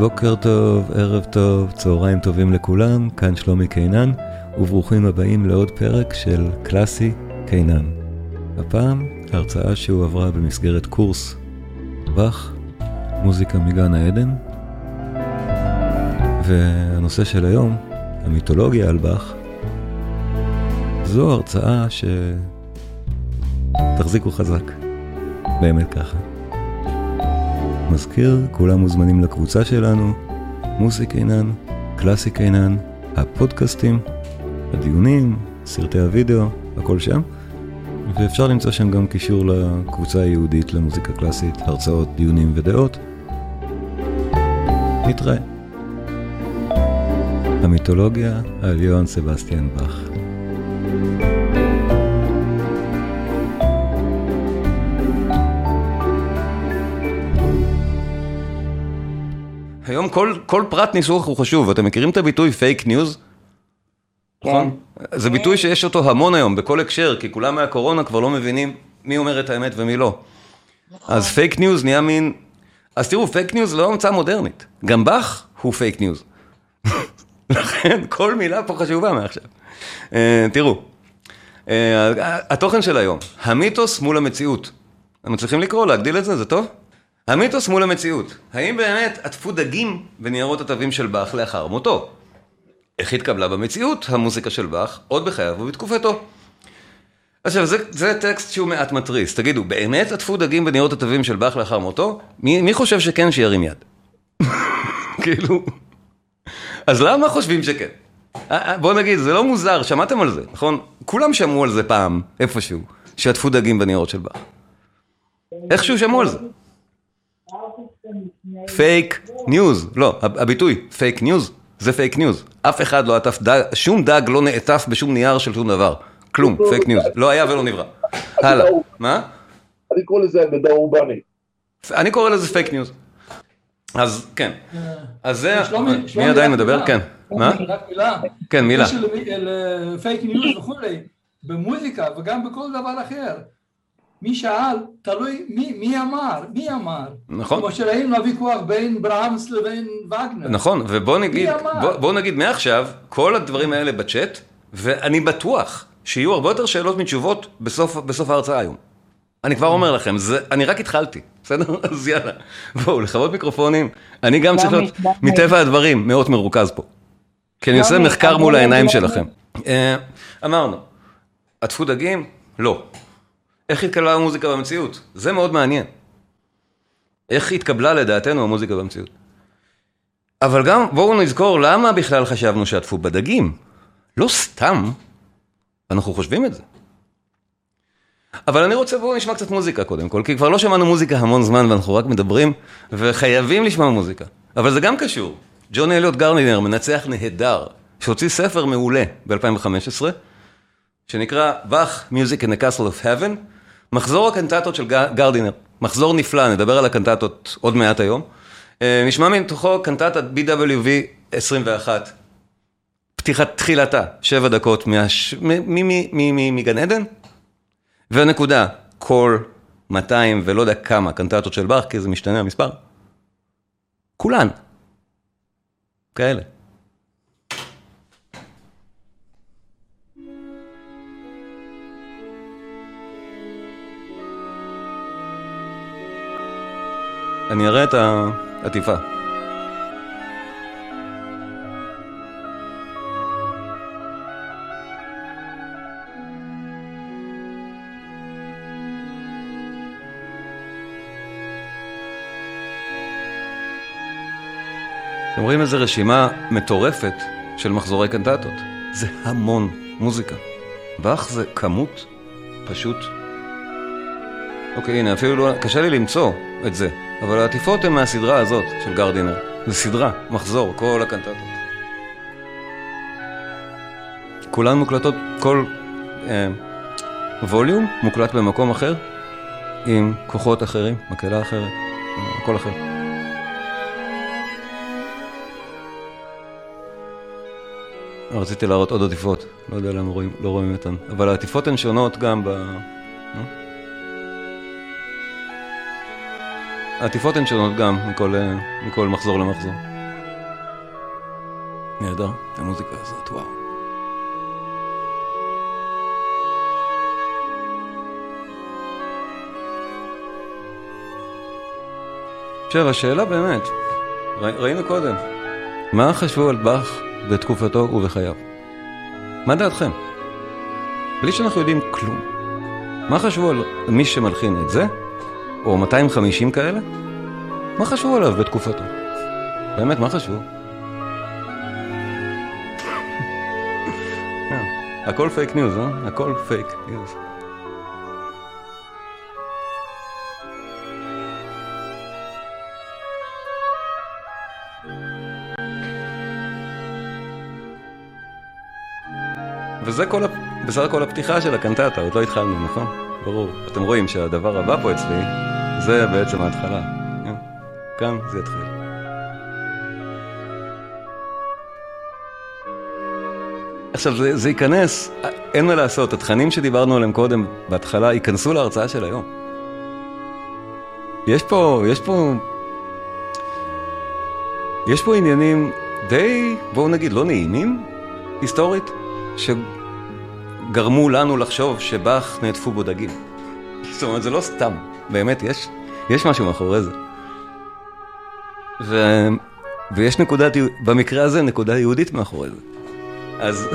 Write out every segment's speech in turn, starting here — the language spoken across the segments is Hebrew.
בוקר טוב, ערב טוב, צהריים טובים לכולם, כאן שלומי קינן, וברוכים הבאים לעוד פרק של קלאסי קינן. הפעם, הרצאה שהועברה במסגרת קורס באך, מוזיקה מגן העדן, והנושא של היום, המיתולוגיה על באך, זו הרצאה שתחזיקו חזק, באמת ככה. מזכיר, כולם מוזמנים לקבוצה שלנו, מוסיק עינן, קלאסיק עינן, הפודקאסטים, הדיונים, סרטי הוידאו, הכל שם. ואפשר למצוא שם גם קישור לקבוצה היהודית למוזיקה קלאסית, הרצאות, דיונים ודעות. נתראה. המיתולוגיה על יוהאן סבסטיאן באך. היום כל, כל פרט ניסוח הוא חשוב, אתם מכירים את הביטוי פייק ניוז? נכון? זה ביטוי שיש אותו המון היום, בכל הקשר, כי כולם מהקורונה כבר לא מבינים מי אומר את האמת ומי לא. אז פייק ניוז נהיה מין... אז תראו, פייק ניוז לא המצאה מודרנית. גם באך הוא פייק ניוז. לכן, כל מילה פה חשובה מעכשיו. Uh, תראו, uh, התוכן של היום, המיתוס מול המציאות. אתם מצליחים לקרוא, להגדיל את זה? זה טוב? המיתוס מול המציאות. האם באמת עטפו דגים בניירות התווים של באך לאחר מותו? איך התקבלה במציאות המוזיקה של באך, עוד בחייו ובתקופתו? עכשיו, זה, זה טקסט שהוא מעט מתריס. תגידו, באמת עטפו דגים בניירות התווים של באך לאחר מותו? מי, מי חושב שכן, שירים יד? כאילו... אז למה חושבים שכן? בואו נגיד, זה לא מוזר, שמעתם על זה, נכון? כולם שמעו על זה פעם, איפשהו, שעטפו דגים בניירות של באך. איכשהו שמעו על זה. פייק ניוז, לא, הביטוי פייק ניוז זה פייק ניוז. אף אחד לא עטף דג, שום דג לא נעטף בשום נייר של שום דבר. כלום, פייק ניוז. לא היה ולא נברא. הלאה. מה? אני קורא לזה אגדה אורבנית. אני קורא לזה פייק ניוז. אז כן. אז זה... מי עדיין מדבר? כן. מה? רק מילה. כן, מילה. פייק ניוז וכולי, במוזיקה וגם בכל דבר אחר. מי שאל, תלוי מי, מי אמר, מי אמר. נכון. כמו שראינו הוויכוח בין ברהמס לבין וגנר. נכון, ובוא נגיד, בוא, בוא נגיד מעכשיו, כל הדברים האלה בצ'אט, ואני בטוח שיהיו הרבה יותר שאלות מתשובות בסוף, בסוף ההרצאה היום. אני כבר אומר לכם, זה, אני רק התחלתי, בסדר? אז יאללה, בואו, לכבות מיקרופונים. אני גם צריך להיות, מטבע הדברים, מאוד מרוכז פה. כי אני עושה מחקר מול העיניים שלכם. אמרנו, עטפו דגים? לא. איך התקבלה המוזיקה במציאות? זה מאוד מעניין. איך התקבלה לדעתנו המוזיקה במציאות? אבל גם בואו נזכור למה בכלל חשבנו שעטפו בדגים. לא סתם, אנחנו חושבים את זה. אבל אני רוצה, בואו נשמע קצת מוזיקה קודם כל, כי כבר לא שמענו מוזיקה המון זמן ואנחנו רק מדברים, וחייבים לשמוע מוזיקה. אבל זה גם קשור. ג'וני אליוט גרנינר, מנצח נהדר, שהוציא ספר מעולה ב-2015, שנקרא Bach Music in the Castle of Heaven, מחזור הקנטטות של גרדינר, מחזור נפלא, נדבר על הקנטטות עוד מעט היום. נשמע מתוכו קנטטת BWV 21, פתיחת תחילתה, שבע דקות מגן עדן, והנקודה, כל 200 ולא יודע כמה קנטטות של באך, כי זה משתנה המספר, כולן, כאלה. אני אראה את העטיפה. אתם רואים איזה רשימה מטורפת של מחזורי קנטטות. זה המון מוזיקה. באך זה כמות פשוט... אוקיי, הנה, אפילו לא... קשה לי למצוא את זה. אבל העטיפות הן מהסדרה הזאת של גרדינר. זו סדרה, מחזור, כל הקנטטות. כולן מוקלטות, כל אה, ווליום מוקלט במקום אחר, עם כוחות אחרים, מקהלה אחרת, הכל אחר. רציתי להראות עוד עטיפות, לא יודע למה רואים, לא רואים אותן, אבל העטיפות הן שונות גם ב... העטיפות הן שונות גם מכל, מכל מחזור למחזור. נהדר, המוזיקה הזאת, וואו. עכשיו, השאלה באמת, ראינו קודם, מה חשבו על באך בתקופתו ובחייו? מה דעתכם? בלי שאנחנו יודעים כלום. מה חשבו על מי שמלחין את זה, או 250 כאלה? מה חשבו עליו בתקופתו? באמת, מה חשבו? הכל פייק ניוז, אה? הכל פייק ניוז. וזה כל, בסך הכל הפתיחה של הקנטטה, עוד לא התחלנו, נכון? ברור. אתם רואים שהדבר הבא פה אצלי, זה בעצם ההתחלה. כן? כאן זה יתחיל. עכשיו, זה, זה ייכנס, אין מה לעשות, התכנים שדיברנו עליהם קודם, בהתחלה, ייכנסו להרצאה של היום. יש פה, יש פה, יש פה עניינים די, בואו נגיד, לא נעימים, היסטורית, שגרמו לנו לחשוב שבאך נעטפו בו דגים. זאת אומרת, זה לא סתם, באמת, יש, יש משהו מאחורי זה. ו, ויש נקודת, במקרה הזה, נקודה יהודית מאחורי זה. אז...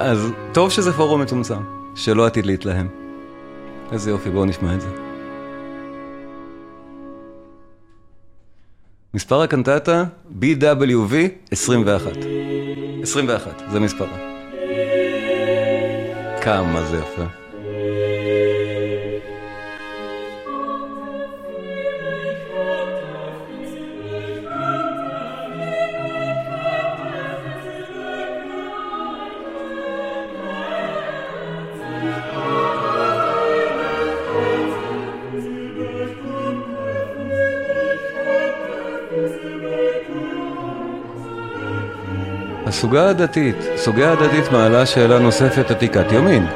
אז טוב שזה פורום מצומצם, שלא עתיד להתלהם. איזה יופי, בואו נשמע את זה. מספר הקנטטה BWV 21. 21, זה מספרה. כמה זה יפה. הסוגה הדתית, סוגיה הדתית מעלה שאלה נוספת עתיקת יומין.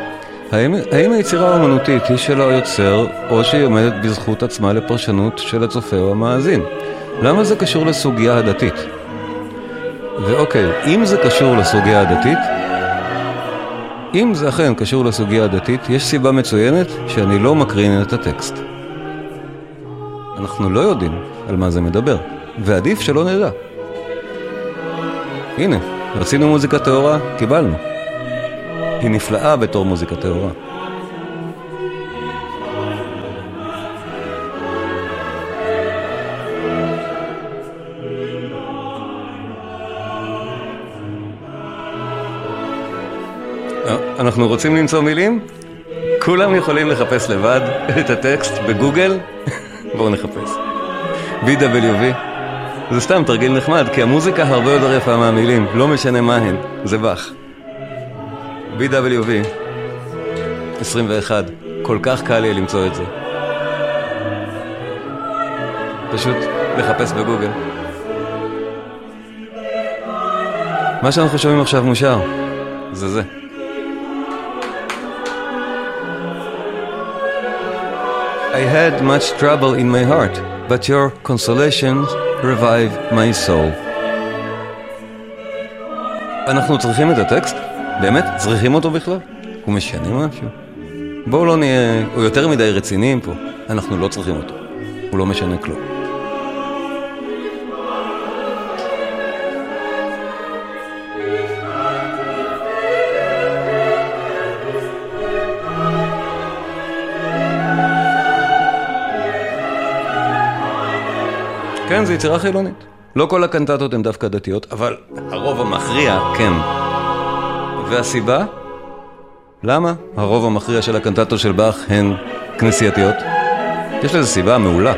האם, האם היצירה האומנותית היא של היוצר, או שהיא עומדת בזכות עצמה לפרשנות של הצופה או המאזין? למה זה קשור לסוגיה הדתית? ואוקיי, אם זה קשור לסוגיה הדתית, אם זה אכן קשור לסוגיה הדתית, יש סיבה מצוינת שאני לא מקרין את הטקסט. אנחנו לא יודעים על מה זה מדבר, ועדיף שלא נדע. הנה, רצינו מוזיקה טהורה, קיבלנו. היא נפלאה בתור מוזיקה טהורה. אנחנו רוצים למצוא מילים? כולם יכולים לחפש לבד את הטקסט בגוגל? בואו נחפש. BWV זה סתם תרגיל נחמד, כי המוזיקה הרבה יותר יפה מהמילים, לא משנה מה הן, זה באך. BWV 21, כל כך קל לי למצוא את זה. פשוט לחפש בגוגל. מה שאנחנו שומעים עכשיו מושר, זה זה. I had much trouble in my heart, but your consolations revive my soul. אנחנו צריכים את הטקסט? באמת? צריכים אותו בכלל? הוא משנה משהו? בואו לא נהיה, או יותר מדי רציניים פה, אנחנו לא צריכים אותו. הוא לא משנה כלום. כן, זו יצירה חילונית. לא כל הקנטטות הן דווקא דתיות, אבל הרוב המכריע כן. והסיבה? למה הרוב המכריע של הקנטטות של באך הן כנסייתיות? יש לזה סיבה מעולה.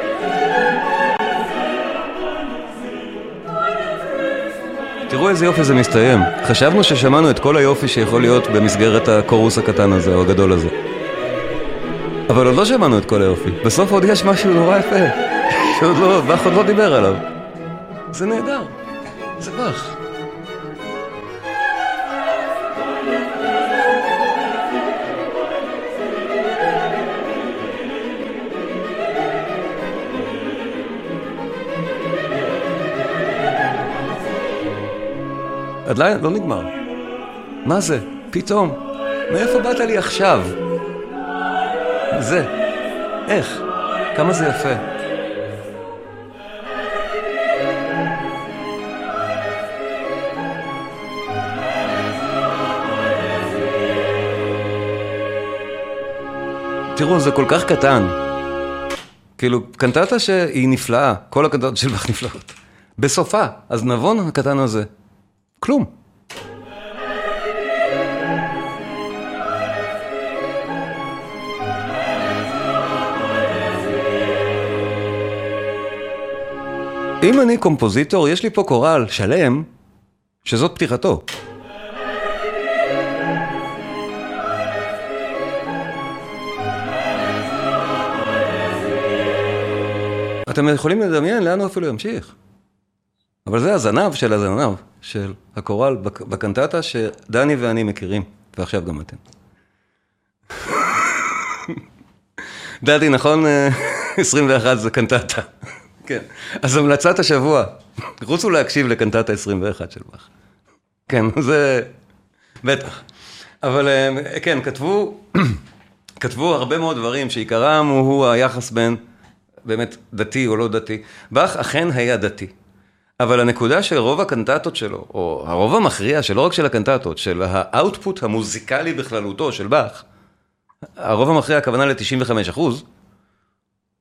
תראו איזה יופי זה מסתיים. חשבנו ששמענו את כל היופי שיכול להיות במסגרת הקורוס הקטן הזה, או הגדול הזה. אבל עוד לא שמענו את כל היופי. בסוף עוד יש משהו נורא יפה. שעוד לא, באך עוד לא דיבר עליו. זה נהדר, זה באך. עדיין לא נגמר. מה זה? פתאום. מאיפה באת לי עכשיו? זה. איך? כמה זה יפה. תראו, זה כל כך קטן. כאילו, קנטטה שהיא נפלאה, כל הקנטטות של באך נפלאות. בסופה, אז נבון הקטן הזה. כלום. אם אני קומפוזיטור, יש לי פה קורל שלם, שזאת פתיחתו. אתם יכולים לדמיין לאן הוא אפילו ימשיך. אבל זה הזנב של הזנב, של הקורל בקנטטה שדני ואני מכירים, ועכשיו גם אתם. דדי, נכון? 21 זה קנטטה. כן. אז המלצת השבוע, רוצו להקשיב לקנטטה 21 של באך. כן, זה... בטח. אבל אה, כן, כתבו, כתבו הרבה מאוד דברים שעיקרם הוא היחס בין באמת דתי או לא דתי. באך אכן היה דתי. אבל הנקודה של רוב הקנטטות שלו, או הרוב המכריע, שלא רק של הקנטטות, של האאוטפוט המוזיקלי בכללותו של באך, הרוב המכריע, הכוונה ל-95 אחוז,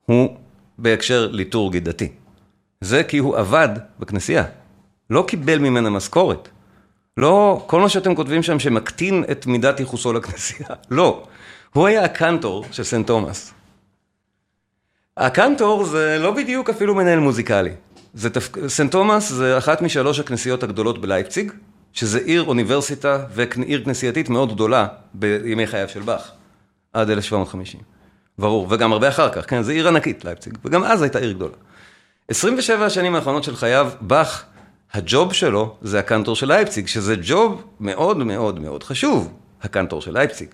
הוא בהקשר ליטורגי דתי. זה כי הוא עבד בכנסייה, לא קיבל ממנה משכורת. לא, כל מה שאתם כותבים שם שמקטין את מידת ייחוסו לכנסייה, לא. הוא היה הקנטור של סנט תומאס. הקנטור זה לא בדיוק אפילו מנהל מוזיקלי. סנט תומאס זה אחת משלוש הכנסיות הגדולות בלייפציג, שזה עיר אוניברסיטה ועיר כנסייתית מאוד גדולה בימי חייו של באך, עד 1750. ברור, וגם הרבה אחר כך, כן, זו עיר ענקית לייפציג, וגם אז הייתה עיר גדולה. 27 השנים האחרונות של חייו, באך, הג'וב שלו זה הקנטור של לייפציג, שזה ג'וב מאוד מאוד מאוד חשוב, הקנטור של לייפציג.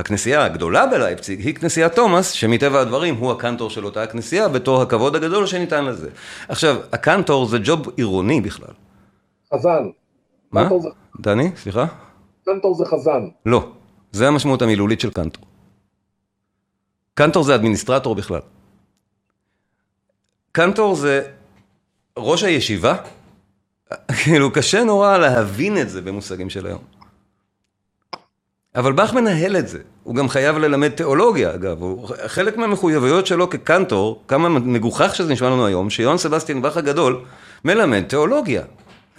הכנסייה הגדולה בלייפציג היא כנסיית תומאס, שמטבע הדברים הוא הקנטור של אותה הכנסייה, בתור הכבוד הגדול שניתן לזה. עכשיו, הקנטור זה ג'וב עירוני בכלל. חזן. מה? זה... דני, סליחה? קנטור זה חזן. לא, זה המשמעות המילולית של קנטור. קנטור זה אדמיניסטרטור בכלל. קנטור זה ראש הישיבה, כאילו קשה נורא להבין את זה במושגים של היום. אבל באך מנהל את זה, הוא גם חייב ללמד תיאולוגיה אגב, הוא, חלק מהמחויבויות שלו כקנטור, כמה מגוחך שזה נשמע לנו היום, שיוהן סבסטיאן באך הגדול מלמד תיאולוגיה.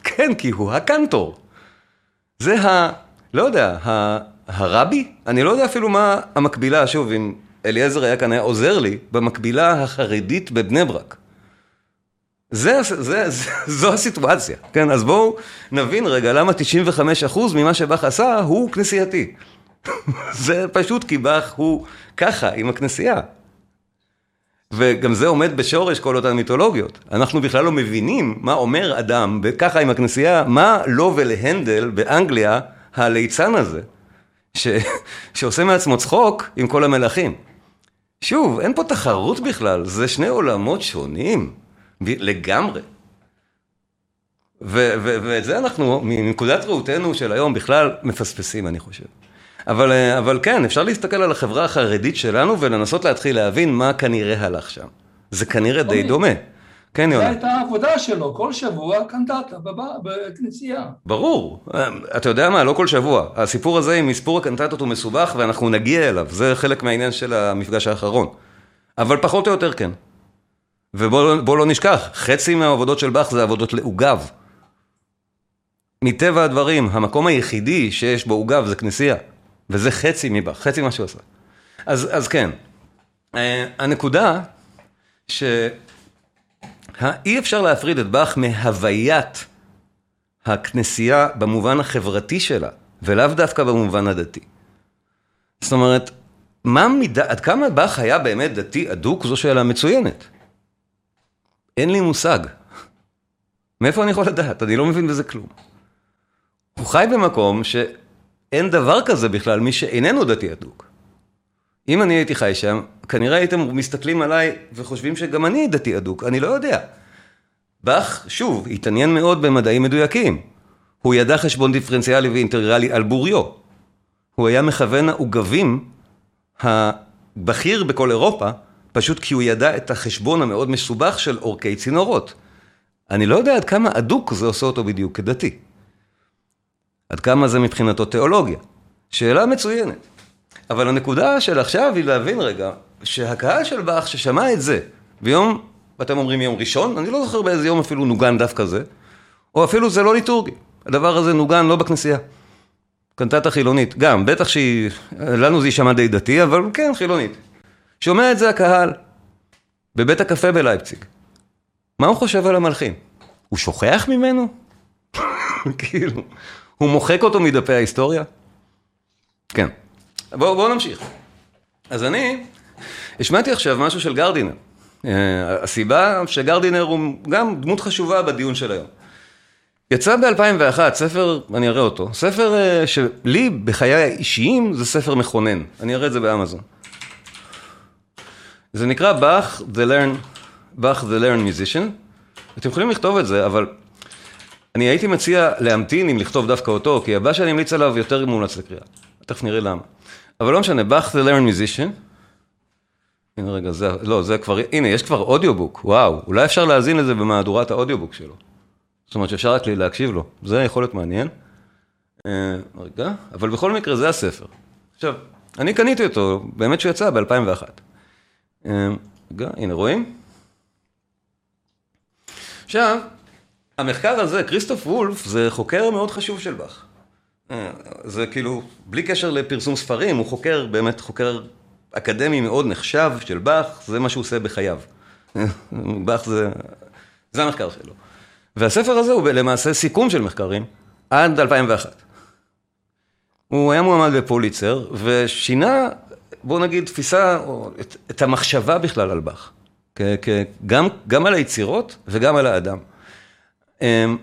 כן, כי הוא הקנטור. זה ה... לא יודע, ה, הרבי? אני לא יודע אפילו מה המקבילה, שוב, אם אליעזר היה כאן היה עוזר לי, במקבילה החרדית בבני ברק. זה, זה, זה, זו הסיטואציה, כן? אז בואו נבין רגע למה 95% ממה שבאך עשה הוא כנסייתי. זה פשוט כי באך הוא ככה עם הכנסייה. וגם זה עומד בשורש כל אותן מיתולוגיות. אנחנו בכלל לא מבינים מה אומר אדם ככה עם הכנסייה, מה לו ולהנדל באנגליה הליצן הזה, ש... שעושה מעצמו צחוק עם כל המלכים. שוב, אין פה תחרות בכלל, זה שני עולמות שונים. לגמרי. ואת זה אנחנו, מנקודת ראותנו של היום, בכלל מפספסים, אני חושב. אבל, אבל כן, אפשר להסתכל על החברה החרדית שלנו ולנסות להתחיל להבין מה כנראה הלך שם. זה כנראה די דומה. כן, יונה. זו הייתה העבודה שלו, כל שבוע קנטטה בכנסייה. ברור. אתה יודע מה, לא כל שבוע. הסיפור הזה עם מספור הקנטטות הוא מסובך ואנחנו נגיע אליו. זה חלק מהעניין של המפגש האחרון. אבל פחות או יותר כן. ובואו לא נשכח, חצי מהעבודות של באך זה עבודות לעוגב. מטבע הדברים, המקום היחידי שיש בו עוגב זה כנסייה, וזה חצי מבאך, חצי מה שהוא עשה. אז, אז כן, אה, הנקודה שאי אפשר להפריד את באך מהוויית הכנסייה במובן החברתי שלה, ולאו דווקא במובן הדתי. זאת אומרת, מה מידה, עד כמה באך היה באמת דתי אדוק, זו שאלה מצוינת. אין לי מושג. מאיפה אני יכול לדעת? אני לא מבין בזה כלום. הוא חי במקום שאין דבר כזה בכלל מי שאיננו דתי אדוק. אם אני הייתי חי שם, כנראה הייתם מסתכלים עליי וחושבים שגם אני דתי אדוק, אני לא יודע. באך, שוב, התעניין מאוד במדעים מדויקים. הוא ידע חשבון דיפרנציאלי ואינטגרלי על בוריו. הוא היה מכוון העוגבים הבכיר בכל אירופה, פשוט כי הוא ידע את החשבון המאוד מסובך של אורכי צינורות. אני לא יודע עד כמה אדוק זה עושה אותו בדיוק כדתי. עד כמה זה מבחינתו תיאולוגיה. שאלה מצוינת. אבל הנקודה של עכשיו היא להבין רגע, שהקהל של באך ששמע את זה ביום, ואתם אומרים יום ראשון, אני לא זוכר באיזה יום אפילו נוגן דווקא זה, או אפילו זה לא ליטורגי. הדבר הזה נוגן לא בכנסייה. קנטטה חילונית, גם, בטח שהיא, לנו זה יישמע די דתי, אבל כן, חילונית. שומע את זה הקהל, בבית הקפה בלייפציג. מה הוא חושב על המלחין? הוא שוכח ממנו? כאילו, הוא מוחק אותו מדפי ההיסטוריה? כן. בואו בוא נמשיך. אז אני השמעתי עכשיו משהו של גרדינר. אה, הסיבה שגרדינר הוא גם דמות חשובה בדיון של היום. יצא ב-2001, ספר, אני אראה אותו, ספר אה, שלי בחיי האישיים זה ספר מכונן, אני אראה את זה באמזון. זה נקרא באך The Learn, באך The Learn Musician. אתם יכולים לכתוב את זה, אבל אני הייתי מציע להמתין אם לכתוב דווקא אותו, כי הבא שאני אמליץ עליו יותר מומלץ לקריאה. תכף נראה למה. אבל לא משנה, באך The Learn Musician. הנה רגע, זה, לא, זה כבר, הנה, יש כבר אודיובוק, וואו, אולי אפשר להאזין לזה במהדורת האודיובוק שלו. זאת אומרת שאפשר רק להקשיב לו, זה יכול להיות מעניין. אה, רגע, אבל בכל מקרה זה הספר. עכשיו, אני קניתי אותו, באמת שהוא יצא ב-2001. רגע, הנה רואים? עכשיו, המחקר הזה, כריסטוף וולף, זה חוקר מאוד חשוב של באך. אה, זה כאילו, בלי קשר לפרסום ספרים, הוא חוקר, באמת חוקר אקדמי מאוד נחשב של באך, זה מה שהוא עושה בחייו. באך זה, זה המחקר שלו. והספר הזה הוא למעשה סיכום של מחקרים עד 2001. הוא היה מועמד בפוליצר, ושינה, בוא נגיד, תפיסה, או את, את המחשבה בכלל על באך. גם, גם על היצירות וגם על האדם. אמ,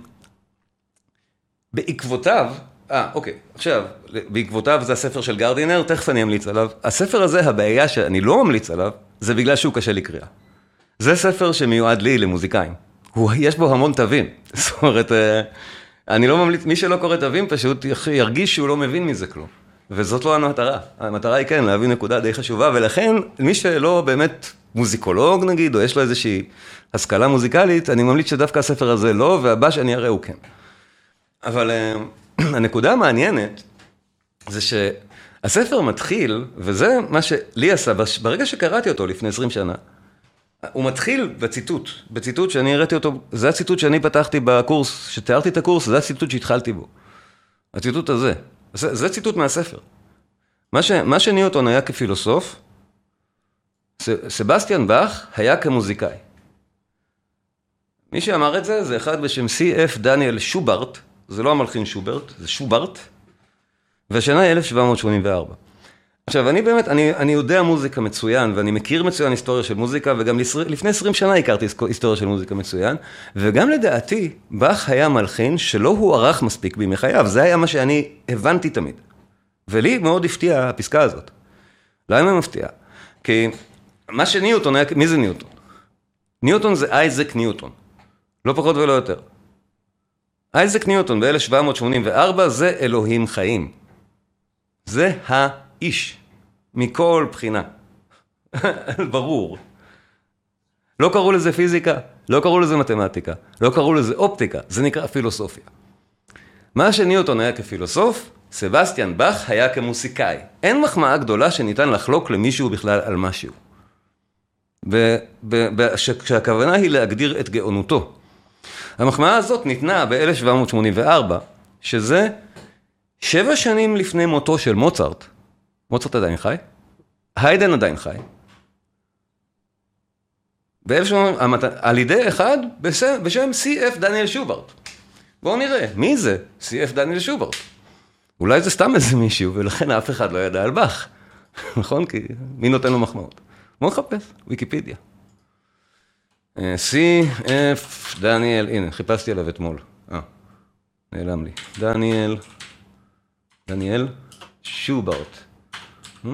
בעקבותיו, אה, אוקיי, עכשיו, בעקבותיו זה הספר של גרדינר, תכף אני אמליץ עליו. הספר הזה, הבעיה שאני לא ממליץ עליו, זה בגלל שהוא קשה לקריאה. זה ספר שמיועד לי, למוזיקאים. הוא, יש בו המון תווים. זאת אומרת, אה, אני לא ממליץ, מי שלא קורא תווים פשוט ירגיש שהוא לא מבין מזה כלום. וזאת לא המטרה. המטרה היא כן, להביא נקודה די חשובה, ולכן מי שלא באמת מוזיקולוג נגיד, או יש לו איזושהי השכלה מוזיקלית, אני ממליץ שדווקא הספר הזה לא, והבא שאני אראה הוא כן. אבל אה, הנקודה המעניינת זה שהספר מתחיל, וזה מה שלי עשה, ברגע שקראתי אותו לפני 20 שנה, הוא מתחיל בציטוט, בציטוט שאני הראיתי אותו, זה הציטוט שאני פתחתי בקורס, שתיארתי את הקורס, זה הציטוט שהתחלתי בו. הציטוט הזה. זה, זה ציטוט מהספר. מה, ש, מה שניוטון היה כפילוסוף, ס, סבסטיאן באך היה כמוזיקאי. מי שאמר את זה, זה אחד בשם C.F. דניאל שוברט, זה לא המלחין שוברט, זה שוברט, והשנה היא 1784. עכשיו, אני באמת, אני, אני יודע מוזיקה מצוין, ואני מכיר מצוין היסטוריה של מוזיקה, וגם לפני 20 שנה הכרתי היסטוריה של מוזיקה מצוין, וגם לדעתי, באך היה מלחין שלא הוערך מספיק בימי חייו, זה היה מה שאני הבנתי תמיד. ולי מאוד הפתיעה הפסקה הזאת. למה היא מפתיעה? כי מה שניוטון היה, מי זה ניוטון? ניוטון זה אייזק ניוטון, לא פחות ולא יותר. אייזק ניוטון ב-1784 זה אלוהים חיים. זה האיש, מכל בחינה. ברור. לא קראו לזה פיזיקה, לא קראו לזה מתמטיקה, לא קראו לזה אופטיקה, זה נקרא פילוסופיה. מה שניוטון היה כפילוסוף, סבסטיאן באך היה כמוסיקאי. אין מחמאה גדולה שניתן לחלוק למישהו בכלל על משהו. כשהכוונה היא להגדיר את גאונותו. המחמאה הזאת ניתנה ב-1784, שזה שבע שנים לפני מותו של מוצרט. מוצרט עדיין חי? היידן עדיין חי. על ידי אחד בשם, בשם C.F. דניאל שוברט. בואו נראה, מי זה C.F. דניאל שוברט? אולי זה סתם איזה מישהו, ולכן אף אחד לא ידע על באך. נכון? כי מי נותן לו מחמאות? בואו נחפש, ויקיפדיה. C.F. דניאל, הנה, חיפשתי עליו אתמול. אה, נעלם לי. דניאל, דניאל שוברט. אה?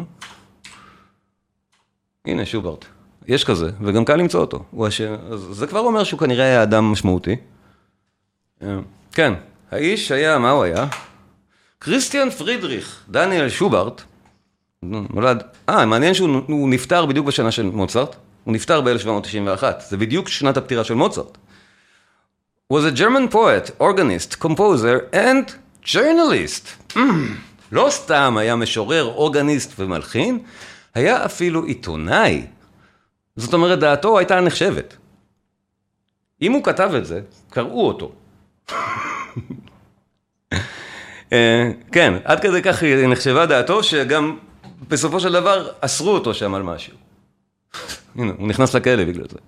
הנה, שוברט. יש כזה, וגם קל למצוא אותו. הוא הש... זה כבר אומר שהוא כנראה היה אדם משמעותי. אה, כן, האיש היה, מה הוא היה? כריסטיאן פרידריך, דניאל שוברט, נולד, אה, מעניין שהוא נפטר בדיוק בשנה של מוצרט, הוא נפטר ב-1791, זה בדיוק שנת הפטירה של מוצרט. was a German poet, organist, composer and journalist. Mm, לא סתם היה משורר, אורגניסט ומלחין, היה אפילו עיתונאי. זאת אומרת, דעתו הייתה נחשבת. אם הוא כתב את זה, קראו אותו. אה, כן, עד כדי כך היא נחשבה דעתו, שגם בסופו של דבר אסרו אותו שם על משהו. הנה, הוא נכנס לכלא בגלל זה.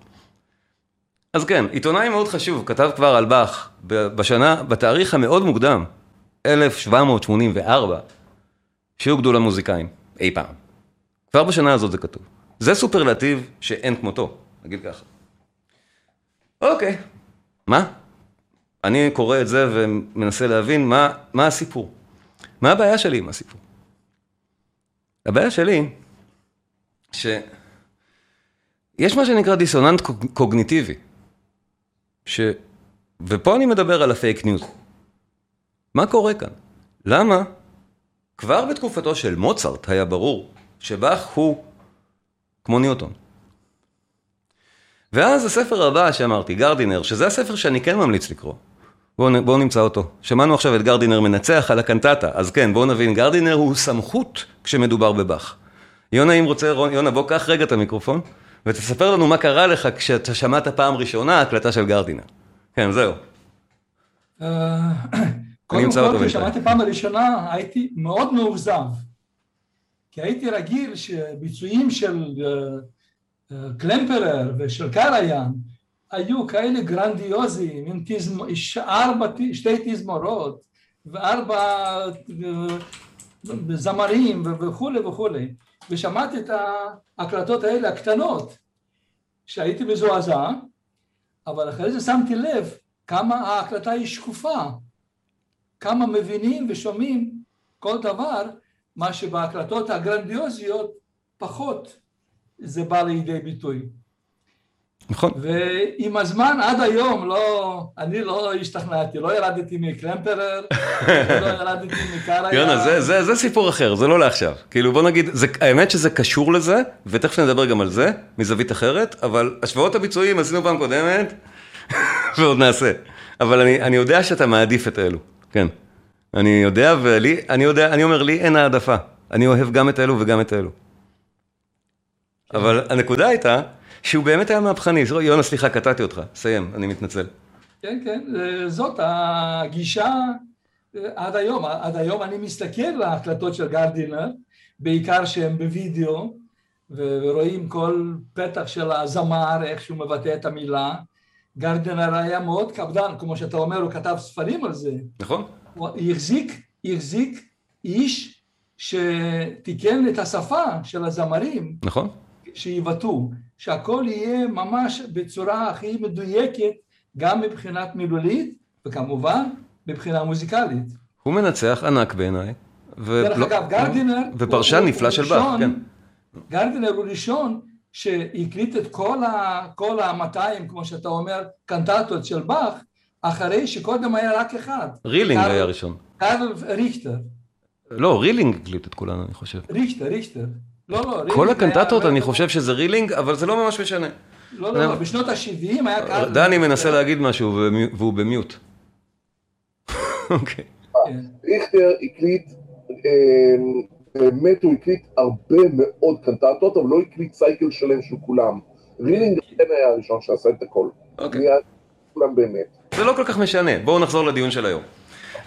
אז כן, עיתונאי מאוד חשוב, כתב כבר על באך בשנה, בתאריך המאוד מוקדם, 1784, שהוא גדול המוזיקאים, אי פעם. כבר בשנה הזאת זה כתוב. זה סופרלטיב שאין כמותו, נגיד ככה. אוקיי, מה? אני קורא את זה ומנסה להבין מה, מה הסיפור. מה הבעיה שלי עם הסיפור? הבעיה שלי, שיש מה שנקרא דיסוננט קוגניטיבי, ש... ופה אני מדבר על הפייק ניוז. מה קורה כאן? למה? כבר בתקופתו של מוצרט היה ברור שבאך הוא כמו ניוטון. ואז הספר הבא שאמרתי, גרדינר, שזה הספר שאני כן ממליץ לקרוא. בואו בוא נמצא אותו. שמענו עכשיו את גרדינר מנצח על הקנטטה, אז כן, בואו נבין, גרדינר הוא סמכות כשמדובר בבאך. יונה, אם רוצה, יונה, בוא קח רגע את המיקרופון, ותספר לנו מה קרה לך כשאתה שמעת פעם ראשונה הקלטה של גרדינר. כן, זהו. אה, קודם כל, כששמעתי פעם ראשונה, הייתי מאוד מאוכזב. כי הייתי רגיל שביצועים של אה, אה, קלמפרר ושל קריין היו כאלה גרנדיוזיים, עם תזמ... ארבע, שתי תזמורות וארבע זמרים וכולי וכולי. ושמעתי את ההקלטות האלה הקטנות, שהייתי מזועזע, אבל אחרי זה שמתי לב כמה ההקלטה היא שקופה, כמה מבינים ושומעים כל דבר, מה שבהקלטות הגרנדיוזיות פחות זה בא לידי ביטוי. נכון. ועם הזמן עד היום לא, אני לא השתכנעתי, לא ירדתי מקלמפרר, לא ירדתי מקריה. יונה, זה, זה, זה סיפור אחר, זה לא לעכשיו. כאילו בוא נגיד, זה, האמת שזה קשור לזה, ותכף נדבר גם על זה, מזווית אחרת, אבל השוואות הביצועים עשינו פעם קודמת, ועוד נעשה. אבל אני, אני יודע שאתה מעדיף את אלו, כן. אני יודע, ולי, אני יודע, אני אומר, לי אין העדפה. אני אוהב גם את אלו וגם את אלו. אבל הנקודה הייתה, שהוא באמת היה מהפכני. יונה, סליחה, קטעתי אותך. סיים, אני מתנצל. כן, כן, זאת הגישה עד היום. עד היום אני מסתכל על ההקלטות של גרדינר, בעיקר שהן בווידאו, ורואים כל פתח של הזמר, איך שהוא מבטא את המילה. גרדינר היה מאוד קפדן, כמו שאתה אומר, הוא כתב ספרים על זה. נכון. הוא החזיק, החזיק איש שתיקן את השפה של הזמרים. נכון. שיבטאו, שהכל יהיה ממש בצורה הכי מדויקת, גם מבחינת מילולית, וכמובן מבחינה מוזיקלית. הוא מנצח ענק בעיניי. דרך אגב, גרדינר... ופרשן נפלא של באך, כן. גרדינר הוא ראשון שהקליט את כל ה-200, כמו שאתה אומר, קנטטות של באך, אחרי שקודם היה רק אחד. רילינג היה ראשון. קרל ריכטר. לא, רילינג הקליט את כולן, אני חושב. ריכטר, ריכטר. לא, לא, רילינג כל הקנטטות, אני חושב שזה רילינג, אבל זה לא ממש משנה. לא, לא, לא, בשנות ה-70 היה קרל... דני מנסה להגיד משהו והוא במיוט. אוקיי. ריכטר הקליט, באמת הוא הקליט הרבה מאוד קנטטות, אבל לא הקליט cycle שלם של כולם. רילינג כן היה הראשון שעשה את הכל. אוקיי. כולם באמת. זה לא כל כך משנה, בואו נחזור לדיון של היום.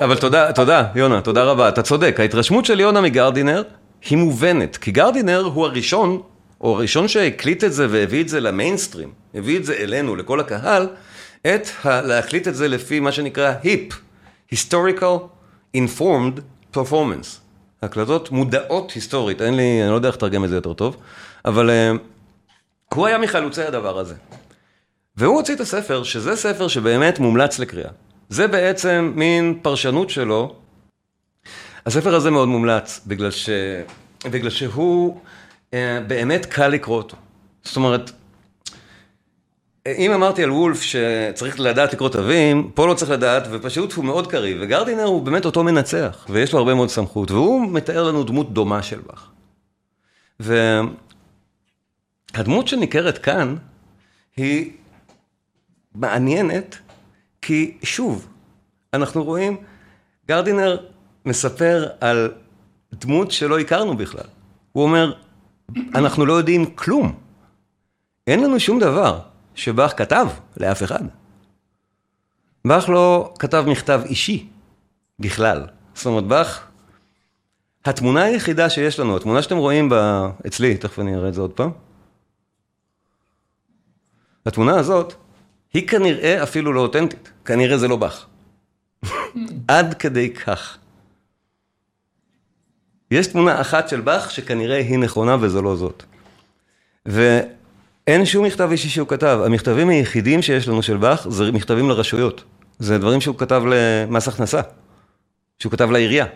אבל תודה, תודה, יונה, תודה רבה. אתה צודק, ההתרשמות של יונה מגרדינר היא מובנת, כי גרדינר הוא הראשון, או הראשון שהקליט את זה והביא את זה למיינסטרים, הביא את זה אלינו, לכל הקהל, את ה- להקליט את זה לפי מה שנקרא HIP, Historical Informed Performance. הקלטות מודעות היסטורית, אין לי, אני לא יודע איך לתרגם את זה יותר טוב, אבל uh, הוא היה מחלוצי הדבר הזה. והוא הוציא את הספר, שזה ספר שבאמת מומלץ לקריאה. זה בעצם מין פרשנות שלו. הספר הזה מאוד מומלץ, בגלל, ש... בגלל שהוא uh, באמת קל לקרוא אותו. זאת אומרת, אם אמרתי על וולף שצריך לדעת לקרוא תווים, פה לא צריך לדעת, ופשוט הוא מאוד קריב, וגרדינר הוא באמת אותו מנצח, ויש לו הרבה מאוד סמכות, והוא מתאר לנו דמות דומה של באך. והדמות שניכרת כאן היא מעניינת, כי שוב, אנחנו רואים, גרדינר מספר על דמות שלא הכרנו בכלל. הוא אומר, אנחנו לא יודעים כלום. אין לנו שום דבר שבאך כתב לאף אחד. באך לא כתב מכתב אישי בכלל. זאת אומרת, באך, התמונה היחידה שיש לנו, התמונה שאתם רואים ב... אצלי, תכף אני אראה את זה עוד פעם. התמונה הזאת, היא כנראה אפילו לא אותנטית. כנראה זה לא באך. עד כדי כך. יש תמונה אחת של באך שכנראה היא נכונה וזו לא זאת. ואין שום מכתב אישי שהוא כתב. המכתבים היחידים שיש לנו של באך זה מכתבים לרשויות. זה דברים שהוא כתב למס הכנסה, שהוא כתב לעירייה.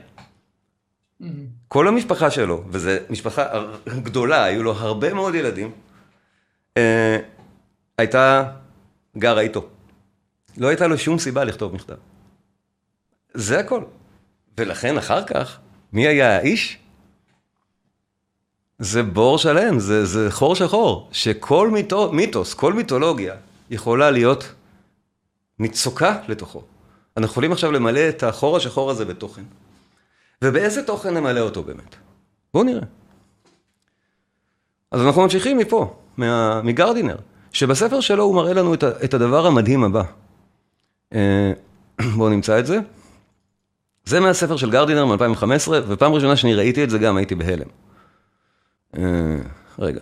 כל המשפחה שלו, וזו משפחה גדולה, היו לו הרבה מאוד ילדים, אה, הייתה גרה איתו. לא הייתה לו שום סיבה לכתוב מכתב. זה הכל. ולכן אחר כך, מי היה האיש? זה בור שלם, זה, זה חור שחור, שכל מיתו, מיתוס, כל מיתולוגיה יכולה להיות מצוקה לתוכו. אנחנו יכולים עכשיו למלא את החור השחור הזה בתוכן. ובאיזה תוכן נמלא אותו באמת? בואו נראה. אז אנחנו ממשיכים מפה, מה, מגרדינר, שבספר שלו הוא מראה לנו את, את הדבר המדהים הבא. אה, בואו נמצא את זה. זה מהספר של גרדינר מ-2015, ופעם ראשונה שאני ראיתי את זה גם הייתי בהלם. אה, רגע.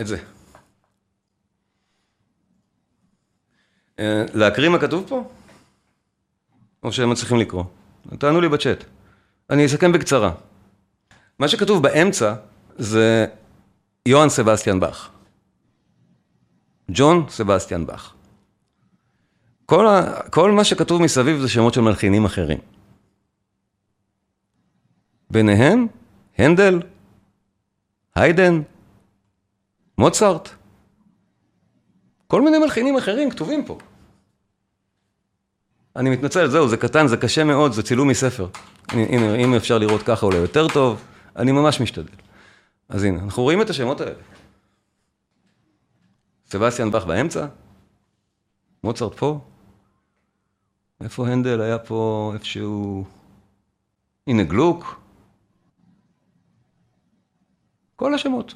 את זה. אה, להקריא מה כתוב פה? או שהם מצליחים לקרוא? תענו לי בצ'אט. אני אסכם בקצרה. מה שכתוב באמצע זה יוהאן סבסטיאן באך. ג'ון סבסטיאן באך. כל, ה, כל מה שכתוב מסביב זה שמות של מלחינים אחרים. ביניהם הנדל, היידן, מוצרט, כל מיני מלחינים אחרים כתובים פה. אני מתנצל, זהו, זה קטן, זה קשה מאוד, זה צילום מספר. הנה, אם אפשר לראות ככה אולי יותר טוב, אני ממש משתדל. אז הנה, אנחנו רואים את השמות האלה. סבסטיאן באך באמצע, מוצרט פה, איפה הנדל? היה פה איפשהו... הנה גלוק. כל השמות.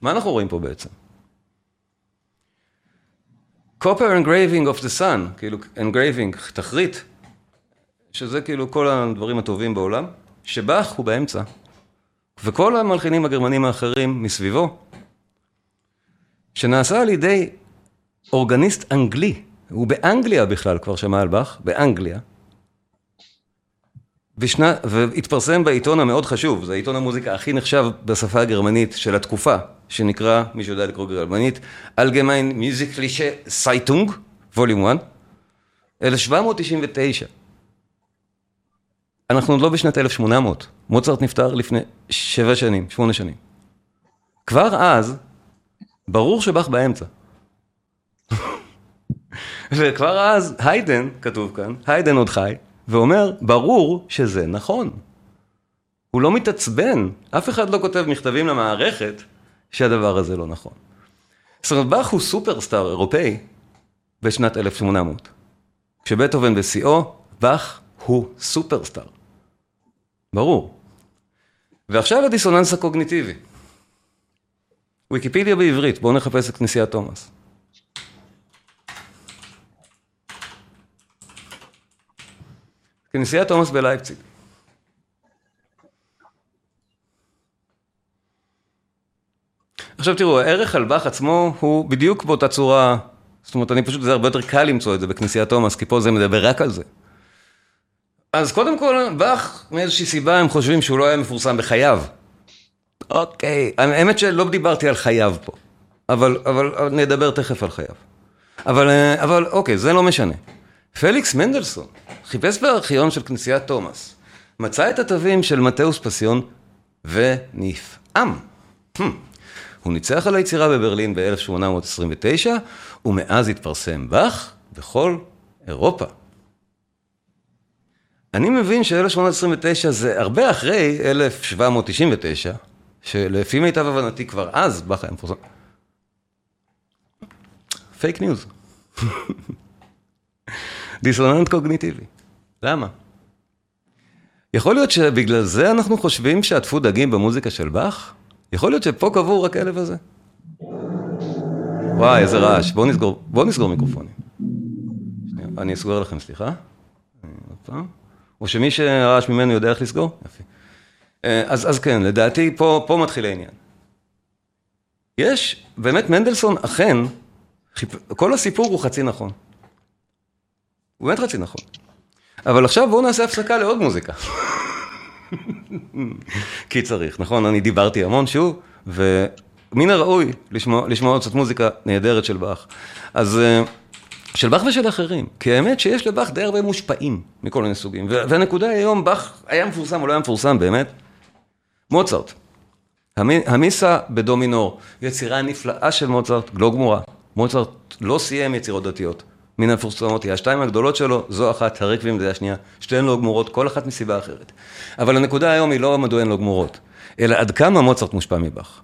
מה אנחנו רואים פה בעצם? copper engraving of the sun, כאילו engraving, תחריט, שזה כאילו כל הדברים הטובים בעולם, שבאך הוא באמצע, וכל המלחינים הגרמנים האחרים מסביבו, שנעשה על ידי אורגניסט אנגלי, הוא באנגליה בכלל כבר שמע על באך, באנגליה. בשנה, והתפרסם בעיתון המאוד חשוב, זה עיתון המוזיקה הכי נחשב בשפה הגרמנית של התקופה, שנקרא, מי שיודע לקרוא גרמנית, Allgemeine musikalische Zeitung, volume 1, 1799. אנחנו עוד לא בשנת 1800, מוצרט נפטר לפני שבע שנים, שמונה שנים. כבר אז, ברור שבאך באמצע. וכבר אז היידן, כתוב כאן, היידן עוד חי, ואומר, ברור שזה נכון. הוא לא מתעצבן, אף אחד לא כותב מכתבים למערכת שהדבר הזה לא נכון. באך הוא סופרסטאר אירופאי בשנת 1800. כשבטהובן בשיאו, באך הוא סופרסטאר. ברור. ועכשיו הדיסוננס הקוגניטיבי. ויקיפדיה בעברית, בואו נחפש את כנסיית תומאס. כנסיית תומאס בלייפציג. עכשיו תראו, הערך על באך עצמו הוא בדיוק באותה צורה, זאת אומרת, אני פשוט, זה הרבה יותר קל למצוא את זה בכנסיית תומאס, כי פה זה מדבר רק על זה. אז קודם כל, באך, מאיזושהי סיבה הם חושבים שהוא לא היה מפורסם בחייו. אוקיי, האמת שלא דיברתי על חייו פה, אבל, אבל נדבר תכף על חייו. אבל, אבל אוקיי, זה לא משנה. פליקס מנדלסון חיפש בארכיון של כנסיית תומאס, מצא את התווים של מתאוס פסיון ונפעם. הוא ניצח על היצירה בברלין ב-1829, ומאז התפרסם באך בכל אירופה. אני מבין ש-1829 זה הרבה אחרי 1799, שלפי מיטב הבנתי כבר אז באך היה מפורסם. fake news. דיסוננט קוגניטיבי. למה? יכול להיות שבגלל זה אנחנו חושבים שעטפו דגים במוזיקה של באך? יכול להיות שפה קבור הכלב הזה? וואי, איזה רעש. בואו נסגור, בוא נסגור מיקרופונים. אני אסגור לכם, סליחה. או שמי שרעש ממנו יודע איך לסגור? יפי. אה, אז, אז כן, לדעתי פה, פה מתחיל העניין. יש, באמת מנדלסון אכן. כל הסיפור הוא חצי נכון. הוא באמת חצי נכון. אבל עכשיו בואו נעשה הפסקה לעוד מוזיקה. כי צריך, נכון? אני דיברתי המון שוב, ומן הראוי לשמוע, לשמוע עוד קצת מוזיקה נהדרת של באך. אז אה, של באך ושל אחרים, כי האמת שיש לבאך די הרבה מושפעים מכל מיני סוגים. והנקודה היום, באך היה מפורסם או לא היה מפורסם באמת, מוצרט. המיסה בדו מינור, יצירה נפלאה של מוצרט, לא גמורה. מוצרט לא סיים יצירות דתיות. מן המפורסמות היא השתיים הגדולות שלו, זו אחת, הרקבים זה השנייה, שתיהן לא גמורות, כל אחת מסיבה אחרת. אבל הנקודה היום היא לא מדוע הן לא גמורות, אלא עד כמה מוצרט מושפע מבאך.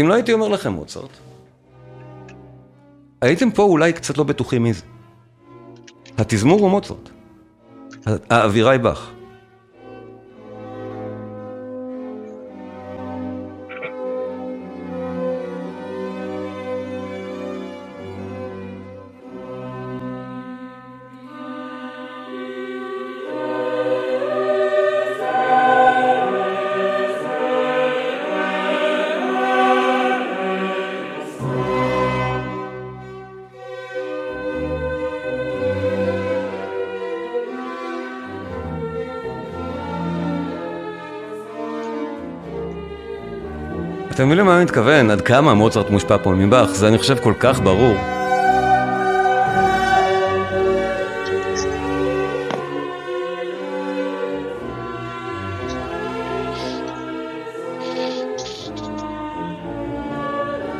אם לא הייתי אומר לכם מוצרט, הייתם פה אולי קצת לא בטוחים מי זה. התזמור הוא מוצרט, האווירה היא באך. אתם מבינים למה אני מתכוון? עד כמה מוצרט מושפע פה מבאך? זה אני חושב כל כך ברור.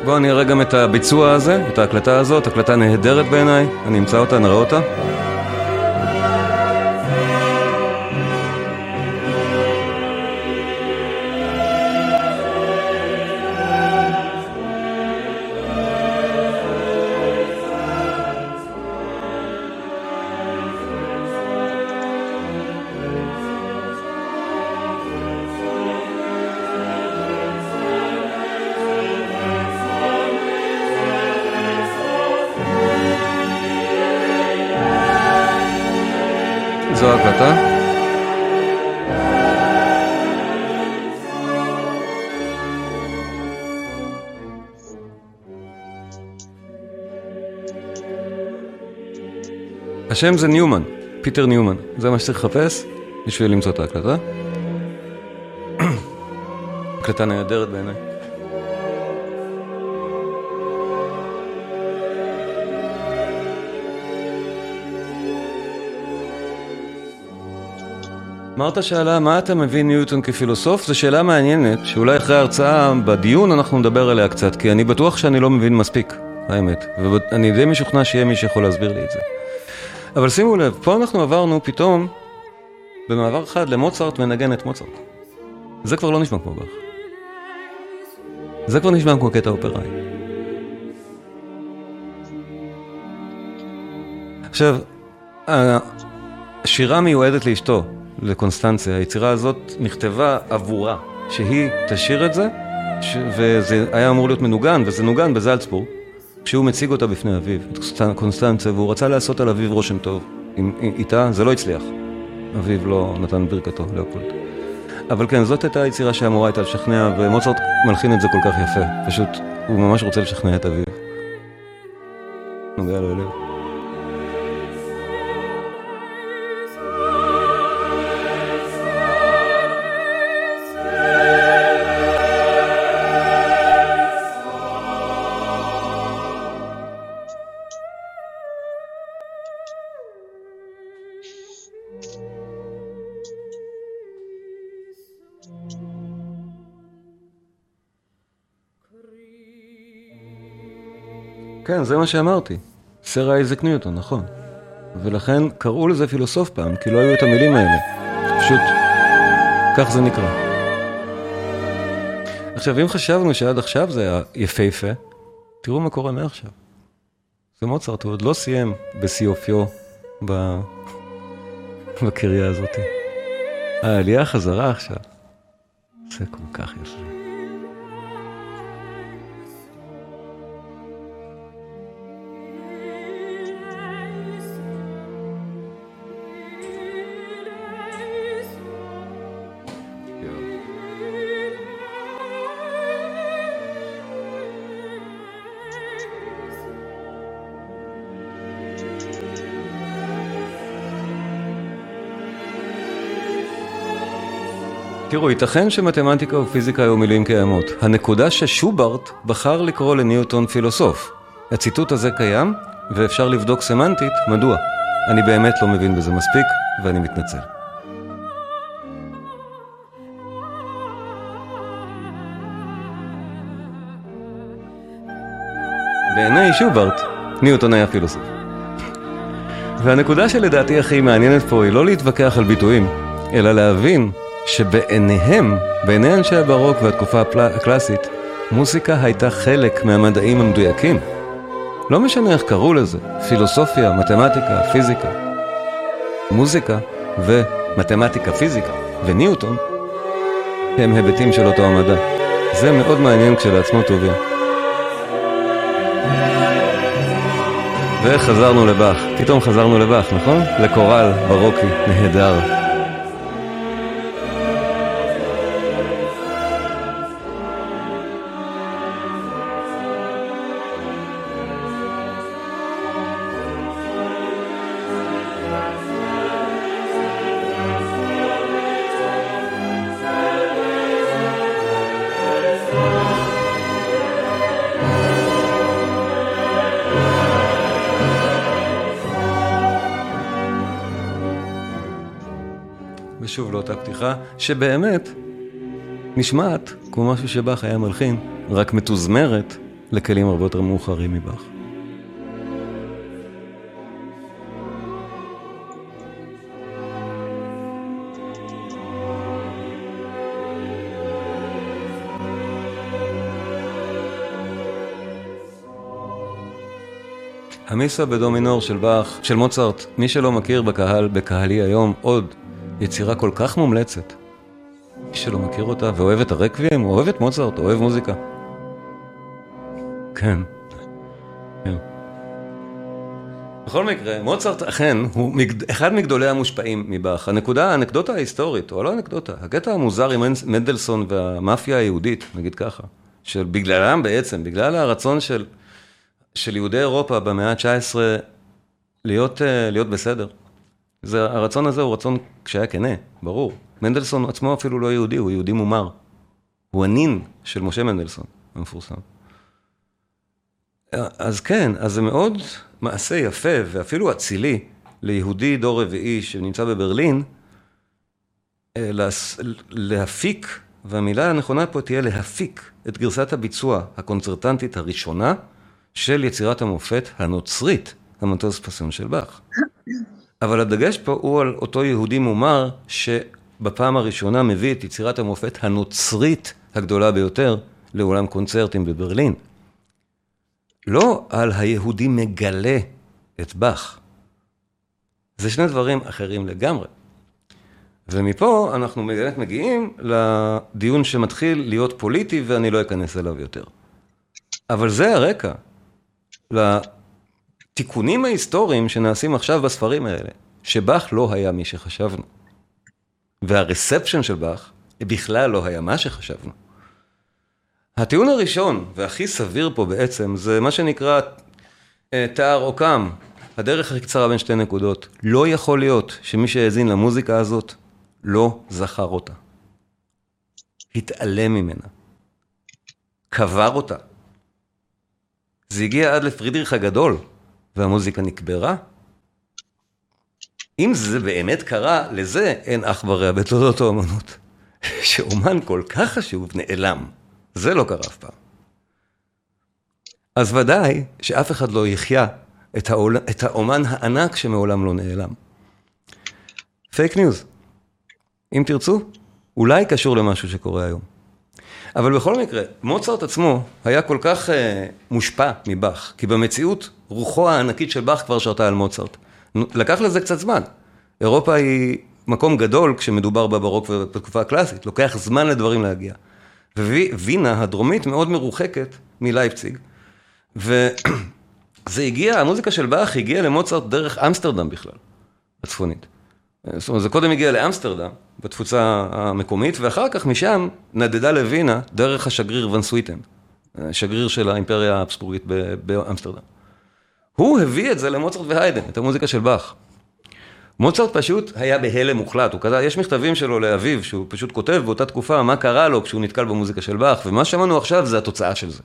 בואו נראה גם את הביצוע הזה, את ההקלטה הזאת, הקלטה נהדרת בעיניי, אני אמצא אותה, נראה אותה. השם זה ניומן, פיטר ניומן, זה מה שצריך לחפש בשביל למצוא את ההקלטה. הקלטה נהדרת בעיניי. אמרת שאלה, מה אתה מבין ניוטון כפילוסוף? זו שאלה מעניינת, שאולי אחרי ההרצאה, בדיון אנחנו נדבר עליה קצת, כי אני בטוח שאני לא מבין מספיק, האמת. ואני די משוכנע שיהיה מי שיכול להסביר לי את זה. אבל שימו לב, פה אנחנו עברנו פתאום, במעבר אחד, למוצרט מנגן את מוצרט. זה כבר לא נשמע כמו באך. זה כבר נשמע כמו קטע אופראי. עכשיו, השירה מיועדת לאשתו, לקונסטנציה, היצירה הזאת נכתבה עבורה, שהיא תשאיר את זה. וזה היה אמור להיות מנוגן, וזה נוגן בזלצבורג, כשהוא מציג אותה בפני אביו, את קונסטנציה, והוא רצה לעשות על אביו רושם טוב. עם, איתה זה לא הצליח, אביו לא נתן ברכתו, לאופולד. אבל כן, זאת הייתה היצירה שאמורה הייתה לשכנע, ומוצרט מלחין את זה כל כך יפה, פשוט הוא ממש רוצה לשכנע את אביו. נוגע לו אליו. כן, זה מה שאמרתי. סר אייזק ניוטון, נכון. ולכן קראו לזה פילוסוף פעם, כי לא היו את המילים האלה. פשוט, כך זה נקרא. עכשיו, אם חשבנו שעד עכשיו זה היה יפהפה, תראו מה קורה מעכשיו. זה מוצרט, הוא עוד לא סיים בשיא אופיו ב... בקריה הזאת. העלייה חזרה עכשיו. זה כל כך יפה. תראו, ייתכן שמתמטיקה ופיזיקה היו מילים קיימות. הנקודה ששוברט בחר לקרוא לניוטון פילוסוף. הציטוט הזה קיים, ואפשר לבדוק סמנטית מדוע. אני באמת לא מבין בזה מספיק, ואני מתנצל. בעיני שוברט, ניוטון היה פילוסוף. והנקודה שלדעתי הכי מעניינת פה היא לא להתווכח על ביטויים, אלא להבין שבעיניהם, בעיני אנשי הברוק והתקופה הקלאסית, מוזיקה הייתה חלק מהמדעים המדויקים. לא משנה איך קראו לזה, פילוסופיה, מתמטיקה, פיזיקה. מוזיקה ומתמטיקה, פיזיקה וניוטון הם היבטים של אותו המדע. זה מאוד מעניין כשלעצמו טובים. וחזרנו לבאך, פתאום חזרנו לבאך, נכון? לקורל ברוקי, נהדר. שבאמת נשמעת כמו משהו שבאך היה מלחין, רק מתוזמרת לכלים הרבה יותר מאוחרים מבאך. המיסה בדומינור של באך, של מוצרט, מי שלא מכיר בקהל, בקהלי היום, עוד יצירה כל כך מומלצת. שלא מכיר אותה ואוהב את הרקבים, הוא אוהב את מוצרט, אוהב מוזיקה. כן. כן. בכל מקרה, מוצרט אכן הוא מגד... אחד מגדולי המושפעים מבאך. הנקודה, האנקדוטה ההיסטורית, או לא אנקדוטה, הקטע המוזר עם מנדלסון והמאפיה היהודית, נגיד ככה, שבגללם בעצם, בגלל הרצון של, של יהודי אירופה במאה ה-19 להיות, אה, להיות בסדר, זה, הרצון הזה הוא רצון שהיה כנה, ברור. מנדלסון עצמו אפילו לא יהודי, הוא יהודי מומר. הוא הנין של משה מנדלסון, המפורסם. אז כן, אז זה מאוד מעשה יפה ואפילו אצילי ליהודי דור רביעי שנמצא בברלין, אה, להפיק, והמילה הנכונה פה תהיה להפיק את גרסת הביצוע הקונצרטנטית הראשונה של יצירת המופת הנוצרית, המטוס פסון של באך. אבל הדגש פה הוא על אותו יהודי מומר, שבפעם הראשונה מביא את יצירת המופת הנוצרית הגדולה ביותר לאולם קונצרטים בברלין. לא על היהודי מגלה את באך. זה שני דברים אחרים לגמרי. ומפה אנחנו באמת מגיעים לדיון שמתחיל להיות פוליטי ואני לא אכנס אליו יותר. אבל זה הרקע התיקונים ההיסטוריים שנעשים עכשיו בספרים האלה, שבאך לא היה מי שחשבנו. והרספשן של באך בכלל לא היה מה שחשבנו. הטיעון הראשון, והכי סביר פה בעצם, זה מה שנקרא אה, תאר או קם, הדרך הכי קצרה בין שתי נקודות. לא יכול להיות שמי שהאזין למוזיקה הזאת לא זכר אותה. התעלם ממנה. קבר אותה. זה הגיע עד לפרידריך הגדול, והמוזיקה נקברה? אם זה באמת קרה, לזה אין אח ורע בתולדות האומנות. שאומן כל כך חשוב נעלם. זה לא קרה אף פעם. אז ודאי שאף אחד לא יחיה את, העול... את האומן הענק שמעולם לא נעלם. fake news. אם תרצו, אולי קשור למשהו שקורה היום. אבל בכל מקרה, מוצרט עצמו היה כל כך אה, מושפע מבאך, כי במציאות רוחו הענקית של באך כבר שרתה על מוצרט. לקח לזה קצת זמן. אירופה היא מקום גדול כשמדובר בברוק ובתקופה הקלאסית, לוקח זמן לדברים להגיע. ווינה הדרומית מאוד מרוחקת מלייפציג, וזה הגיע, המוזיקה של באך הגיעה למוצרט דרך אמסטרדם בכלל, הצפונית. זאת אומרת, זה קודם הגיע לאמסטרדם, בתפוצה המקומית, ואחר כך משם נדדה לווינה דרך השגריר ון סוויטן, שגריר של האימפריה האבסבורגית באמסטרדם. הוא הביא את זה למוצרט והיידן, את המוזיקה של באך. מוצרט פשוט היה בהלם מוחלט, הוא כתב, יש מכתבים שלו לאביו, שהוא פשוט כותב באותה תקופה מה קרה לו כשהוא נתקל במוזיקה של באך, ומה שמענו עכשיו זה התוצאה של זה.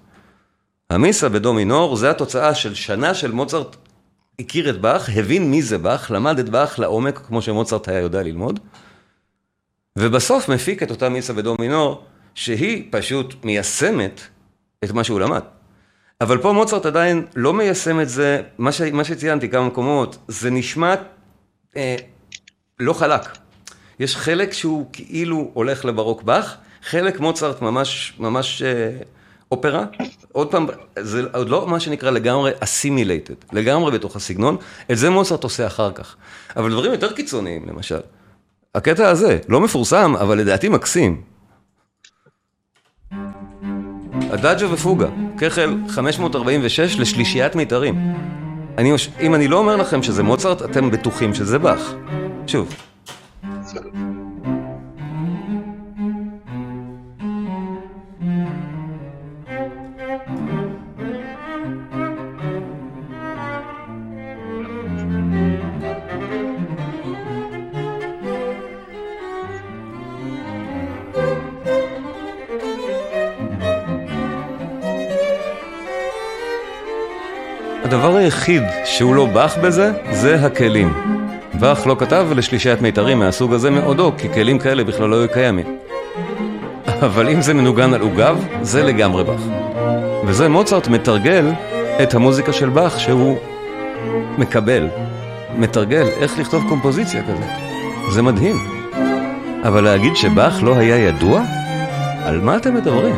המיסה בדו מינור זה התוצאה של שנה של מוצרט הכיר את באך, הבין מי זה באך, למד את באך לעומק כמו שמוצרט היה יודע ללמוד, ובסוף מפיק את אותה מיסה בדו מינור, שהיא פשוט מיישמת את מה שהוא למד. אבל פה מוצרט עדיין לא מיישם את זה, מה, ש... מה שציינתי כמה מקומות, זה נשמע אה, לא חלק. יש חלק שהוא כאילו הולך לברוק באך, חלק מוצרט ממש, ממש אה, אופרה. עוד פעם, זה עוד לא מה שנקרא לגמרי אסימילייטד, לגמרי בתוך הסגנון, את זה מוצרט עושה אחר כך. אבל דברים יותר קיצוניים, למשל. הקטע הזה, לא מפורסם, אבל לדעתי מקסים. הדאג'ו ופוגה, כחל 546 לשלישיית מיתרים. אני, אם אני לא אומר לכם שזה מוצרט, אתם בטוחים שזה באך. שוב. הדבר היחיד שהוא לא באך בזה, זה הכלים. באך לא כתב לשלישיית מיתרים מהסוג הזה מעודו, כי כלים כאלה בכלל לא היו קיימים. אבל אם זה מנוגן על עוגב, זה לגמרי באך. וזה מוצרט מתרגל את המוזיקה של באך שהוא מקבל, מתרגל איך לכתוב קומפוזיציה כזאת. זה מדהים. אבל להגיד שבאך לא היה ידוע? על מה אתם מדברים?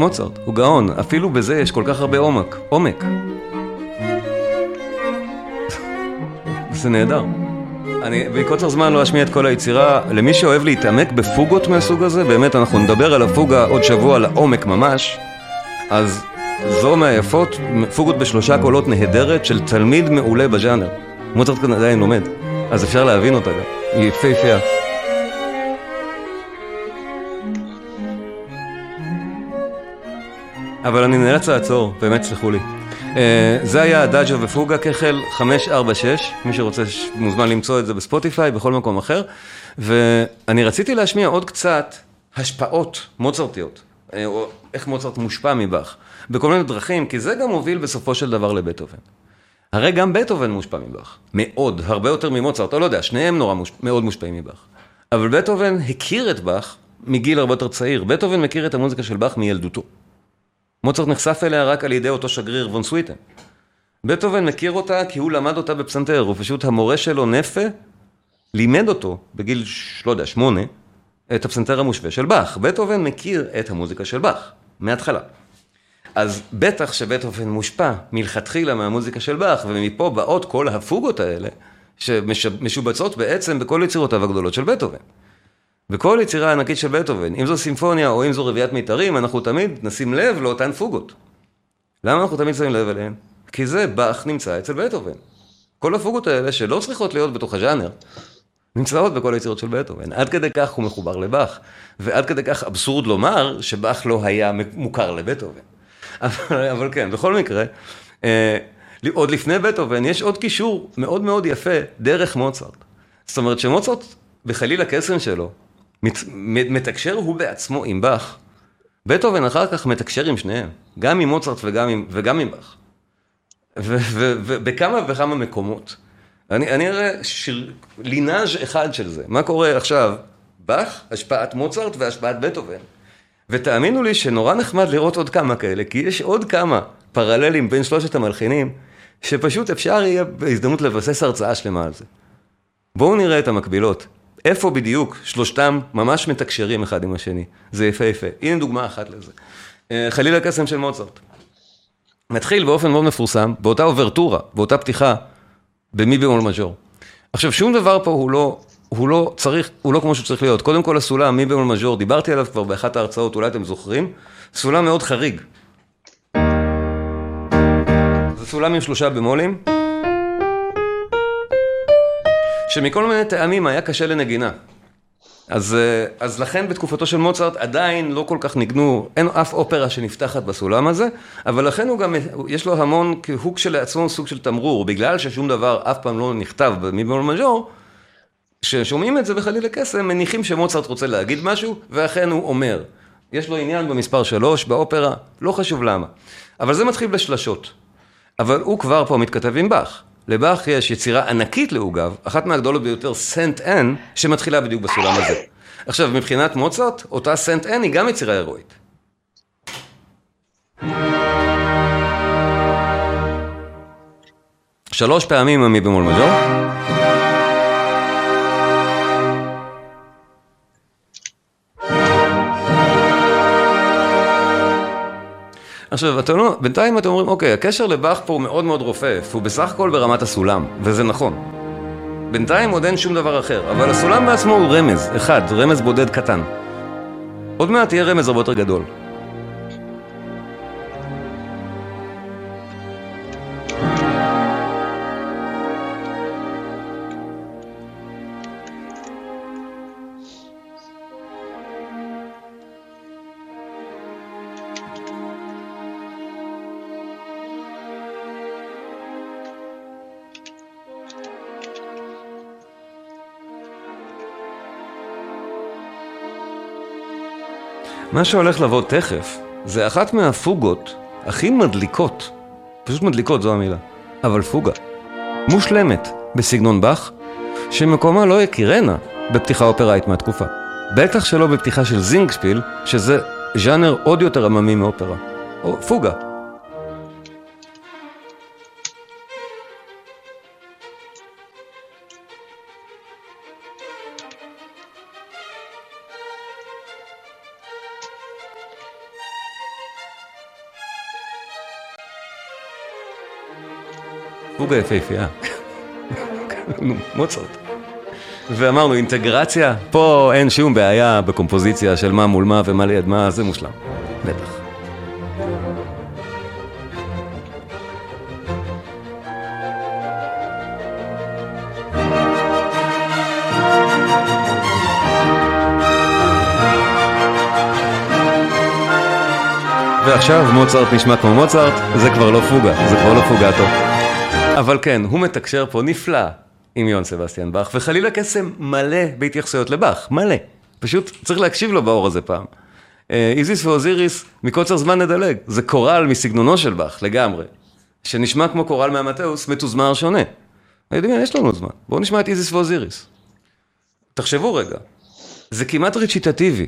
מוצרט, הוא גאון, אפילו בזה יש כל כך הרבה עומק, עומק. זה נהדר. אני בקוצר זמן לא אשמיע את כל היצירה, למי שאוהב להתעמק בפוגות מהסוג הזה, באמת אנחנו נדבר על הפוגה עוד שבוע לעומק ממש, אז זו מהיפות, פוגות בשלושה קולות נהדרת של תלמיד מעולה בז'אנר. מוצרט כאן עדיין לומד, אז אפשר להבין אותה גם, היא יפהפייה. אבל אני נאלץ לעצור, באמת סלחו לי. Uh, זה היה הדאג'ו ופוגה כחל 546, מי שרוצה מוזמן למצוא את זה בספוטיפיי, בכל מקום אחר. ואני רציתי להשמיע עוד קצת השפעות מוצרטיות, uh, או איך מוצרט מושפע מבאך, בכל מיני דרכים, כי זה גם מוביל בסופו של דבר לבטהובן. הרי גם בטהובן מושפע מבאך, מאוד, הרבה יותר ממוצרט, או לא יודע, שניהם נורא מוש... מאוד מושפעים מבאך. אבל בטהובן הכיר את באך מגיל הרבה יותר צעיר, בטהובן מכיר את המוזיקה של באך מילדותו. מוצרט נחשף אליה רק על ידי אותו שגריר וון סוויטן. בטהובן מכיר אותה כי הוא למד אותה בפסנתר, הוא פשוט המורה שלו, נפה, לימד אותו בגיל, לא יודע, שמונה, את הפסנתר המושווה של באך. בטהובן מכיר את המוזיקה של באך, מההתחלה. אז בטח שבטהובן מושפע מלכתחילה מהמוזיקה של באך, ומפה באות כל הפוגות האלה, שמשובצות בעצם בכל יצירותיו הגדולות של בטהובן. בכל יצירה ענקית של בטהובן, אם זו סימפוניה או אם זו רביעיית מיתרים, אנחנו תמיד נשים לב לאותן פוגות. למה אנחנו תמיד שמים לב אליהן? כי זה באך נמצא אצל בטהובן. כל הפוגות האלה שלא צריכות להיות בתוך הז'אנר, נמצאות בכל היצירות של בטהובן. עד כדי כך הוא מחובר לבאך, ועד כדי כך אבסורד לומר שבאך לא היה מוכר לבטהובן. אבל, אבל כן, בכל מקרה, אה, עוד לפני בטהובן יש עוד קישור מאוד מאוד יפה דרך מוצרט. זאת אומרת שמוצרט, בחליל הקסם שלו, מת, מתקשר הוא בעצמו עם באך. בטהובן אחר כך מתקשר עם שניהם, גם עם מוצרט וגם עם, וגם עם באך. ובכמה וכמה מקומות. אני, אני אראה שיר, לינאז' אחד של זה. מה קורה עכשיו? באך, השפעת מוצרט והשפעת בטהובן. ותאמינו לי שנורא נחמד לראות עוד כמה כאלה, כי יש עוד כמה פרללים בין שלושת המלחינים, שפשוט אפשר יהיה בהזדמנות לבסס הרצאה שלמה על זה. בואו נראה את המקבילות. איפה בדיוק שלושתם ממש מתקשרים אחד עם השני. זה יפה יפה. הנה דוגמה אחת לזה. אה, חליל הקסם של מוצרט. מתחיל באופן מאוד מפורסם, באותה אוברטורה, באותה פתיחה, במי במול מז'ור. עכשיו, שום דבר פה הוא לא, הוא לא צריך, הוא לא כמו שהוא צריך להיות. קודם כל הסולם, מי במול מז'ור, דיברתי עליו כבר באחת ההרצאות, אולי אתם זוכרים, סולם מאוד חריג. זה סולם עם שלושה במולים, שמכל מיני טעמים היה קשה לנגינה. אז, אה, אז לכן בתקופתו של מוצרט עדיין לא כל כך ניגנו, אין אף אופרה שנפתחת בסולם הזה, אבל לכן הוא גם, יש לו המון, הוא כשלעצמו סוג של תמרור, בגלל ששום דבר אף פעם לא נכתב במימול מז'ור, כששומעים את זה בחליל הקסם, מניחים שמוצרט רוצה להגיד משהו, ואכן הוא אומר. יש לו עניין במספר שלוש, באופרה, לא חשוב למה. אבל זה מתחיל בשלשות. אבל הוא כבר פה מתכתב עם באך. לבאך יש יצירה ענקית לעוגב, אחת מהגדולות ביותר, סנט אן, שמתחילה בדיוק בסולם הזה. עכשיו, מבחינת מוצרט, אותה סנט אן היא גם יצירה הירואית. שלוש פעמים המי במול מג'ור. עכשיו, אתם לא, בינתיים אתם אומרים, אוקיי, הקשר לבאך פה הוא מאוד מאוד רופף, הוא בסך הכל ברמת הסולם, וזה נכון. בינתיים עוד אין שום דבר אחר, אבל הסולם בעצמו הוא רמז, אחד, רמז בודד קטן. עוד מעט יהיה רמז הרבה יותר גדול. מה שהולך לבוא תכף, זה אחת מהפוגות הכי מדליקות, פשוט מדליקות זו המילה, אבל פוגה, מושלמת בסגנון באך, שמקומה לא יכירנה בפתיחה אופראית מהתקופה. בטח שלא בפתיחה של זינגשפיל, שזה ז'אנר עוד יותר עממי מאופרה. או פוגה, פוגה יפהפייה. נו, מוצרט. ואמרנו, אינטגרציה, פה אין שום בעיה בקומפוזיציה של מה מול מה ומה ליד מה, זה מושלם. בטח. ועכשיו מוצרט נשמע כמו מוצרט, זה כבר לא פוגה, זה כבר לא פוגטו. אבל כן, הוא מתקשר פה נפלא עם יון סבסטיאן באך, וחלילה קסם מלא בהתייחסויות לבאך, מלא. פשוט צריך להקשיב לו באור הזה פעם. אה, איזיס ואוזיריס, מקוצר זמן נדלג, זה קורל מסגנונו של באך, לגמרי. שנשמע כמו קורל מהמטאוס, מתוזמר שונה. יודעים, יש לנו זמן, בואו נשמע את איזיס ואוזיריס. תחשבו רגע, זה כמעט ריצ'יטטיבי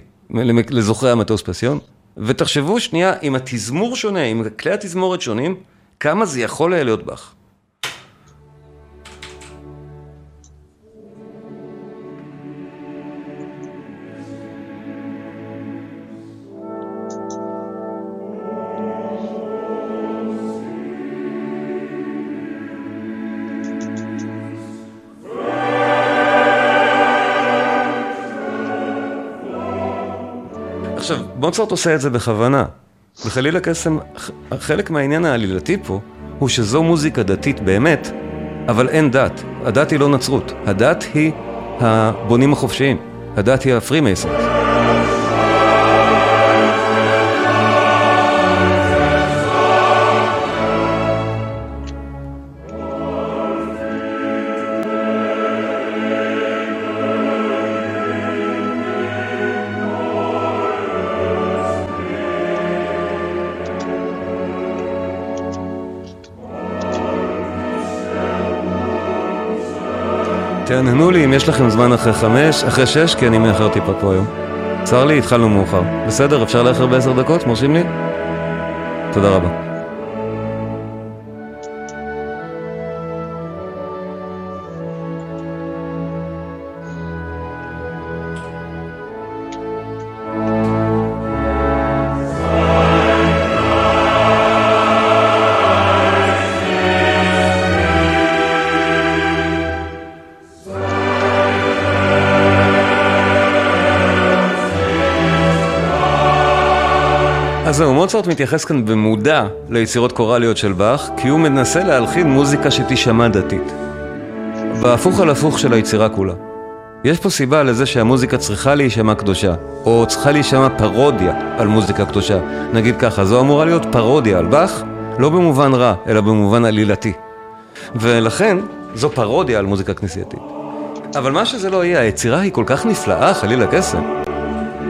לזוכרי המטוס פסיון, ותחשבו שנייה, אם התזמור שונה, אם כלי התזמורת שונים, כמה זה יכול להיות באך. מוצרט עושה את זה בכוונה. בחליל הקסם, חלק מהעניין העלילתי פה, הוא שזו מוזיקה דתית באמת, אבל אין דת. הדת היא לא נצרות. הדת היא הבונים החופשיים. הדת היא ה Freemasons. תעננו לי אם יש לכם זמן אחרי חמש, אחרי שש, כי אני מאחר טיפה פה היום. צר לי, התחלנו מאוחר. בסדר, אפשר לאחר בעשר דקות? מרשים לי? תודה רבה. מוצרט מתייחס כאן במודע ליצירות קוראליות של באך, כי הוא מנסה להלחין מוזיקה שתישמע דתית. בהפוך על הפוך של היצירה כולה. יש פה סיבה לזה שהמוזיקה צריכה להישמע קדושה, או צריכה להישמע פרודיה על מוזיקה קדושה. נגיד ככה, זו אמורה להיות פרודיה על באך, לא במובן רע, אלא במובן עלילתי. ולכן, זו פרודיה על מוזיקה כנסייתית. אבל מה שזה לא יהיה, היצירה היא כל כך נפלאה, חלילה קסם,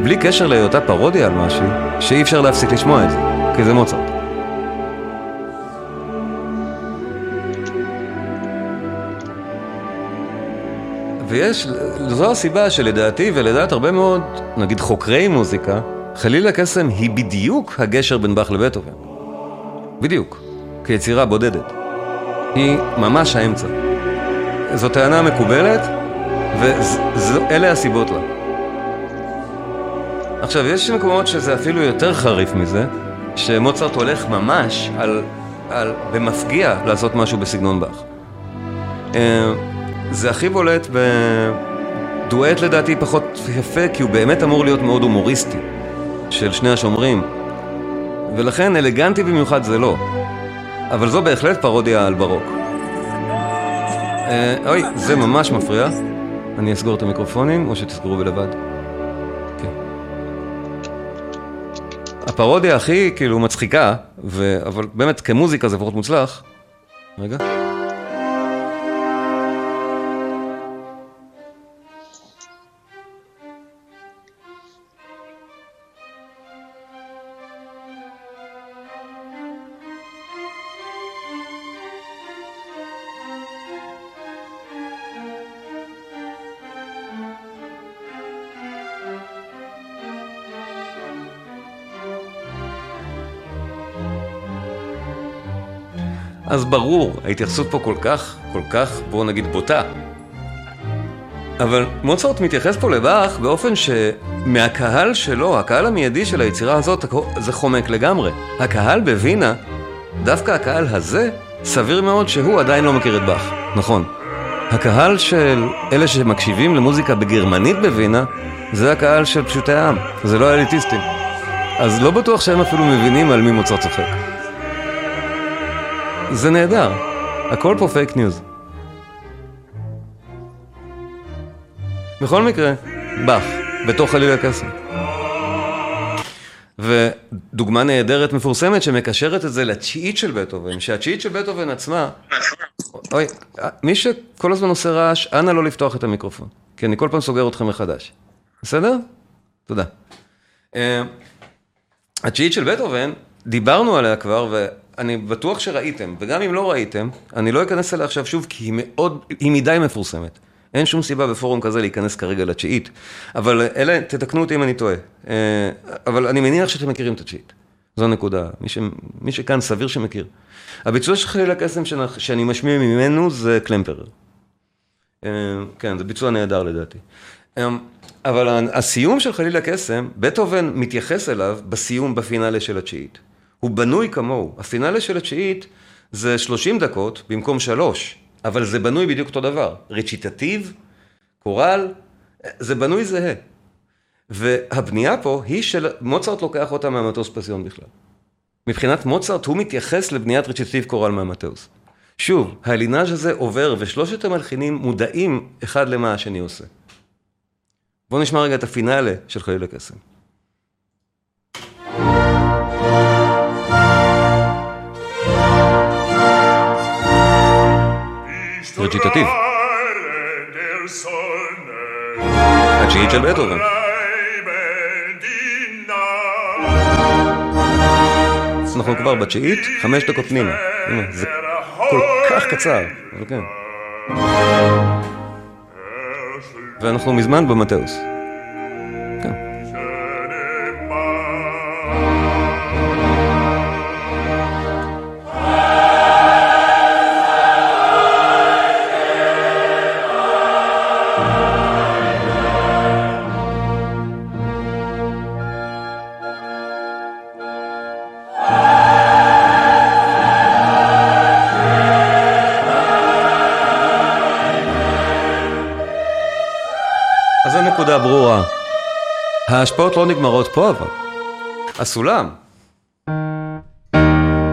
בלי קשר להיותה פרודיה על משהו, שאי אפשר להפסיק לשמוע את זה, כי זה מוצרט. ויש, זו הסיבה שלדעתי ולדעת הרבה מאוד, נגיד חוקרי מוזיקה, חלילה קסם היא בדיוק הגשר בין באך לבטהובן. בדיוק, כיצירה בודדת. היא ממש האמצע. זו טענה מקובלת, ואלה הסיבות לה. עכשיו, יש מקומות שזה אפילו יותר חריף מזה, שמוצרט הולך ממש על, על, במפגיע לעשות משהו בסגנון באך. אה, זה הכי בולט בדואט לדעתי פחות יפה, כי הוא באמת אמור להיות מאוד הומוריסטי, של שני השומרים, ולכן אלגנטי במיוחד זה לא. אבל זו בהחלט פרודיה על ברוק. אה, אוי, זה ממש מפריע. אני אסגור את המיקרופונים, או שתסגרו בלבד. הפרודיה הכי כאילו מצחיקה, ו... אבל באמת כמוזיקה זה פחות מוצלח. רגע. אז ברור, ההתייחסות פה כל כך, כל כך, בואו נגיד, בוטה. אבל מוצרט מתייחס פה לבאך באופן שמהקהל שלו, הקהל המיידי של היצירה הזאת, זה חומק לגמרי. הקהל בווינה, דווקא הקהל הזה, סביר מאוד שהוא עדיין לא מכיר את באך. נכון. הקהל של אלה שמקשיבים למוזיקה בגרמנית בווינה, זה הקהל של פשוטי העם, זה לא האליטיסטים. אז לא בטוח שהם אפילו מבינים על מי מוצרט צוחק. זה נהדר. הכל פה fake news. בכל מקרה, באך, בתוך חליל הקסם. ודוגמה נהדרת מפורסמת שמקשרת את זה לתשיעית של בטהובן, שהתשיעית של בטהובן עצמה, אוי, מי שכל הזמן עושה רעש, אנא לא לפתוח את המיקרופון, כי אני כל פעם סוגר אתכם מחדש. בסדר? תודה. אה, התשיעית של בטהובן, דיברנו עליה כבר, אני בטוח שראיתם, וגם אם לא ראיתם, אני לא אכנס אליה עכשיו שוב, כי היא מאוד, היא מדי מפורסמת. אין שום סיבה בפורום כזה להיכנס כרגע לתשיעית. אבל אלה, תתקנו אותי אם אני טועה. אה, אבל אני מניח שאתם מכירים את התשיעית. זו הנקודה. מי, ש... מי שכאן סביר שמכיר. הביצוע של חליל הקסם שאני משמיע ממנו זה קלמפרר. אה, כן, זה ביצוע נהדר לדעתי. אה, אבל הסיום של חליל הקסם, בטהובן מתייחס אליו בסיום, בפינאלה של התשיעית. הוא בנוי כמוהו. הפינאלה של התשיעית זה 30 דקות במקום שלוש, אבל זה בנוי בדיוק אותו דבר. רציטטיב, קורל, זה בנוי זהה. והבנייה פה היא של... מוצרט לוקח אותה מהמטוס פסיון בכלל. מבחינת מוצרט הוא מתייחס לבניית רציטטיב קורל מהמטוס. שוב, הלינאז' הזה עובר ושלושת המלחינים מודעים אחד למה השני עושה. בואו נשמע רגע את הפינאלה של חליל הקסם. רציטטיב. התשיעית של בטהובן. אנחנו כבר בתשיעית, חמש דקות פנימה. זה כל כך קצר, אבל כן. ואנחנו מזמן במטאוס. ברורה. ההשפעות לא נגמרות פה אבל. הסולם,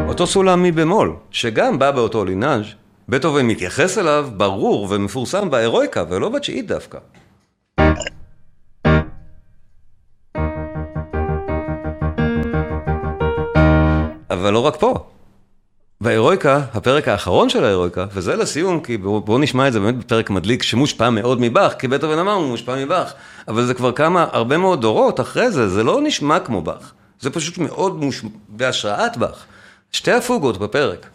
אותו סולם מבמול, שגם בא באותו לינאז', בטהובן מתייחס אליו ברור ומפורסם בהירואיקה ולא בתשיעית דווקא. אבל לא רק פה. וההירואיקה, הפרק האחרון של ההירואיקה, וזה לסיום, כי בואו בוא נשמע את זה באמת בפרק מדליק שמושפע מאוד מבאך, כי בטהובן אמרנו, הוא מושפע מבאך, אבל זה כבר כמה, הרבה מאוד דורות אחרי זה, זה לא נשמע כמו באך, זה פשוט מאוד מוש... בהשראת באך. שתי הפוגות בפרק.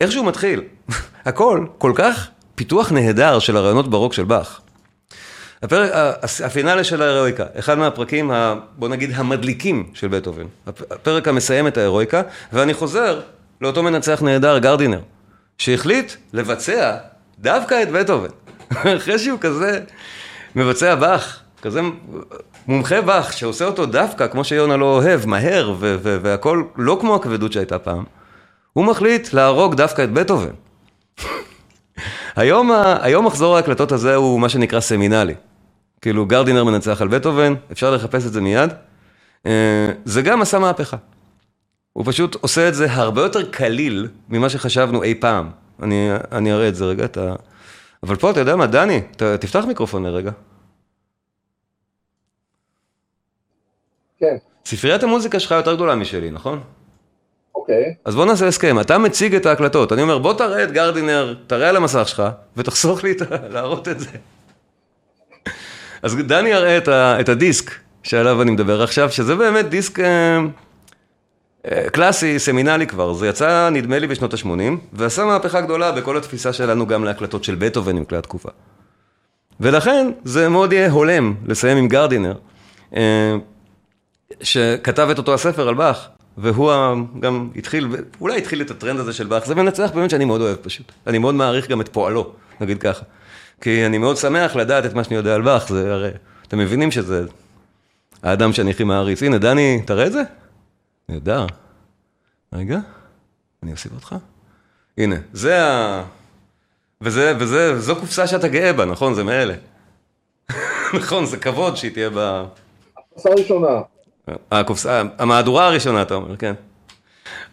איך שהוא מתחיל, הכל כל כך פיתוח נהדר של הרעיונות ברוק של באך. הפרק, הפינאלה של ההירואיקה, אחד מהפרקים, ה, בוא נגיד, המדליקים של בטהובן. הפרק המסיים את ההירואיקה, ואני חוזר לאותו מנצח נהדר, גרדינר, שהחליט לבצע דווקא את בטהובן. אחרי שהוא כזה מבצע באך, כזה מומחה באך, שעושה אותו דווקא, כמו שיונה לא אוהב, מהר, והכל לא כמו הכבדות שהייתה פעם, הוא מחליט להרוג דווקא את בטהובן. היום, היום מחזור ההקלטות הזה הוא מה שנקרא סמינלי. כאילו גרדינר מנצח על בטהובן, אפשר לחפש את זה מיד. אה, זה גם עשה מהפכה. הוא פשוט עושה את זה הרבה יותר קליל ממה שחשבנו אי פעם. אני, אני אראה את זה רגע, אתה... אבל פה, אתה יודע מה, דני, ת, תפתח מיקרופון לרגע. כן. ספריית המוזיקה שלך יותר גדולה משלי, נכון? אוקיי. אז בוא נעשה הסכם, אתה מציג את ההקלטות, אני אומר בוא תראה את גרדינר, תראה על המסך שלך, ותחסוך לי להראות את זה. אז דני יראה את, ה, את הדיסק שעליו אני מדבר עכשיו, שזה באמת דיסק אה, אה, קלאסי, סמינלי כבר, זה יצא נדמה לי בשנות ה-80, ועשה מהפכה גדולה בכל התפיסה שלנו גם להקלטות של בטהובן עם כלי התקופה. ולכן זה מאוד יהיה הולם לסיים עם גרדינר, אה, שכתב את אותו הספר על באך, והוא גם התחיל, אולי התחיל את הטרנד הזה של באך, זה מנצח באמת שאני מאוד אוהב פשוט, אני מאוד מעריך גם את פועלו, נגיד ככה. כי אני מאוד שמח לדעת את מה שאני יודע על באך, זה הרי, אתם מבינים שזה האדם שאני הכי מעריץ. הנה, דני, תראה את זה? נהדר. רגע, אני אוסיף אותך. הנה, זה ה... וזה, וזה, זו קופסה שאתה גאה בה, נכון? זה מאלה. נכון, זה כבוד שהיא תהיה ב... הקופסה הראשונה. הקופסה, המהדורה הראשונה, אתה אומר, כן.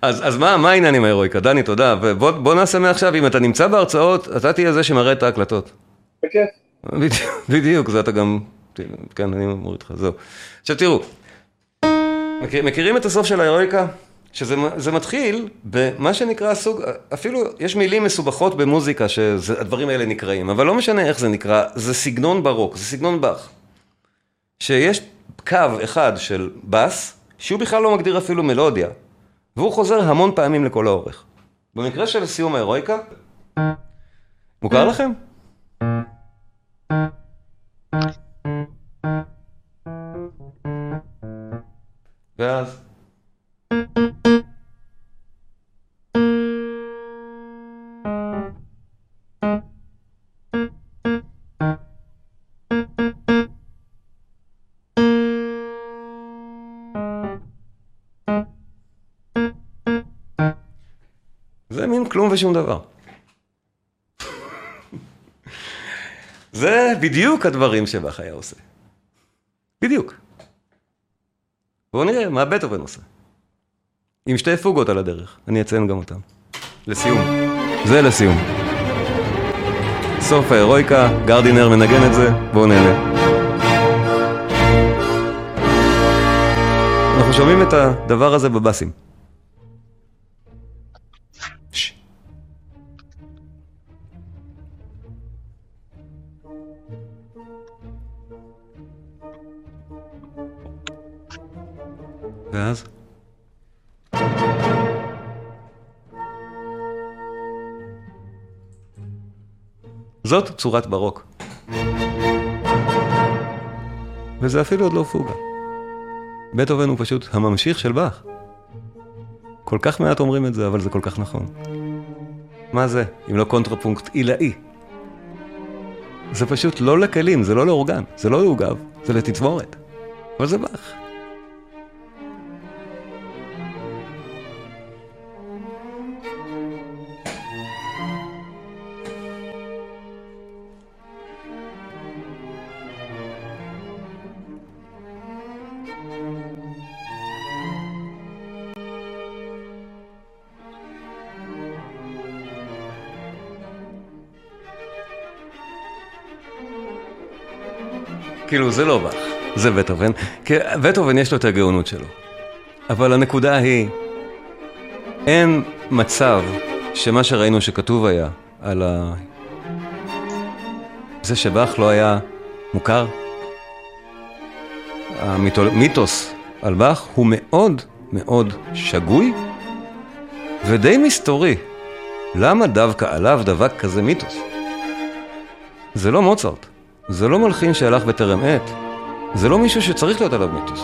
אז, אז מה, מה העניין עם ההירואיקה? דני, תודה. ובוא נעשה מעכשיו, אם אתה נמצא בהרצאות, אתה תהיה זה שמראה את ההקלטות. בכיף. בדיוק, זה אתה גם, כן, אני מוריד לך, זהו. עכשיו תראו, מכיר, מכירים את הסוף של ההירואיקה? שזה מתחיל במה שנקרא סוג, אפילו יש מילים מסובכות במוזיקה שהדברים האלה נקראים, אבל לא משנה איך זה נקרא, זה סגנון ברוק, זה סגנון באך. שיש קו אחד של בס, שהוא בכלל לא מגדיר אפילו מלודיה, והוא חוזר המון פעמים לכל האורך. במקרה של סיום ההירואיקה, מוכר לכם? ואז... זה מין כלום ושום זה בדיוק הדברים שבאך היה עושה. בדיוק. בואו נראה מה בטהובן עושה. עם שתי פוגות על הדרך, אני אציין גם אותן. לסיום. זה לסיום. סוף ההירואיקה, גרדינר מנגן את זה, בואו נהנה. אנחנו שומעים את הדבר הזה בבאסים. ואז? זאת צורת ברוק. וזה אפילו עוד לא פוגה. בטהובן הוא פשוט הממשיך של באך. כל כך מעט אומרים את זה, אבל זה כל כך נכון. מה זה, אם לא קונטרפונקט עילאי? זה פשוט לא לכלים, זה לא לאורגן, זה לא לעוגב, זה לתזמורת. אבל זה באך. כאילו זה לא באך, זה בטהובן, כי בטהובן יש לו את הגאונות שלו. אבל הנקודה היא, אין מצב שמה שראינו שכתוב היה על ה... זה שבאך לא היה מוכר. המיתוס על באך הוא מאוד מאוד שגוי ודי מסתורי. למה דווקא עליו דבק כזה מיתוס? זה לא מוצרט. זה לא מלחין שהלך בטרם עת, זה לא מישהו שצריך להיות עליו מיתוס.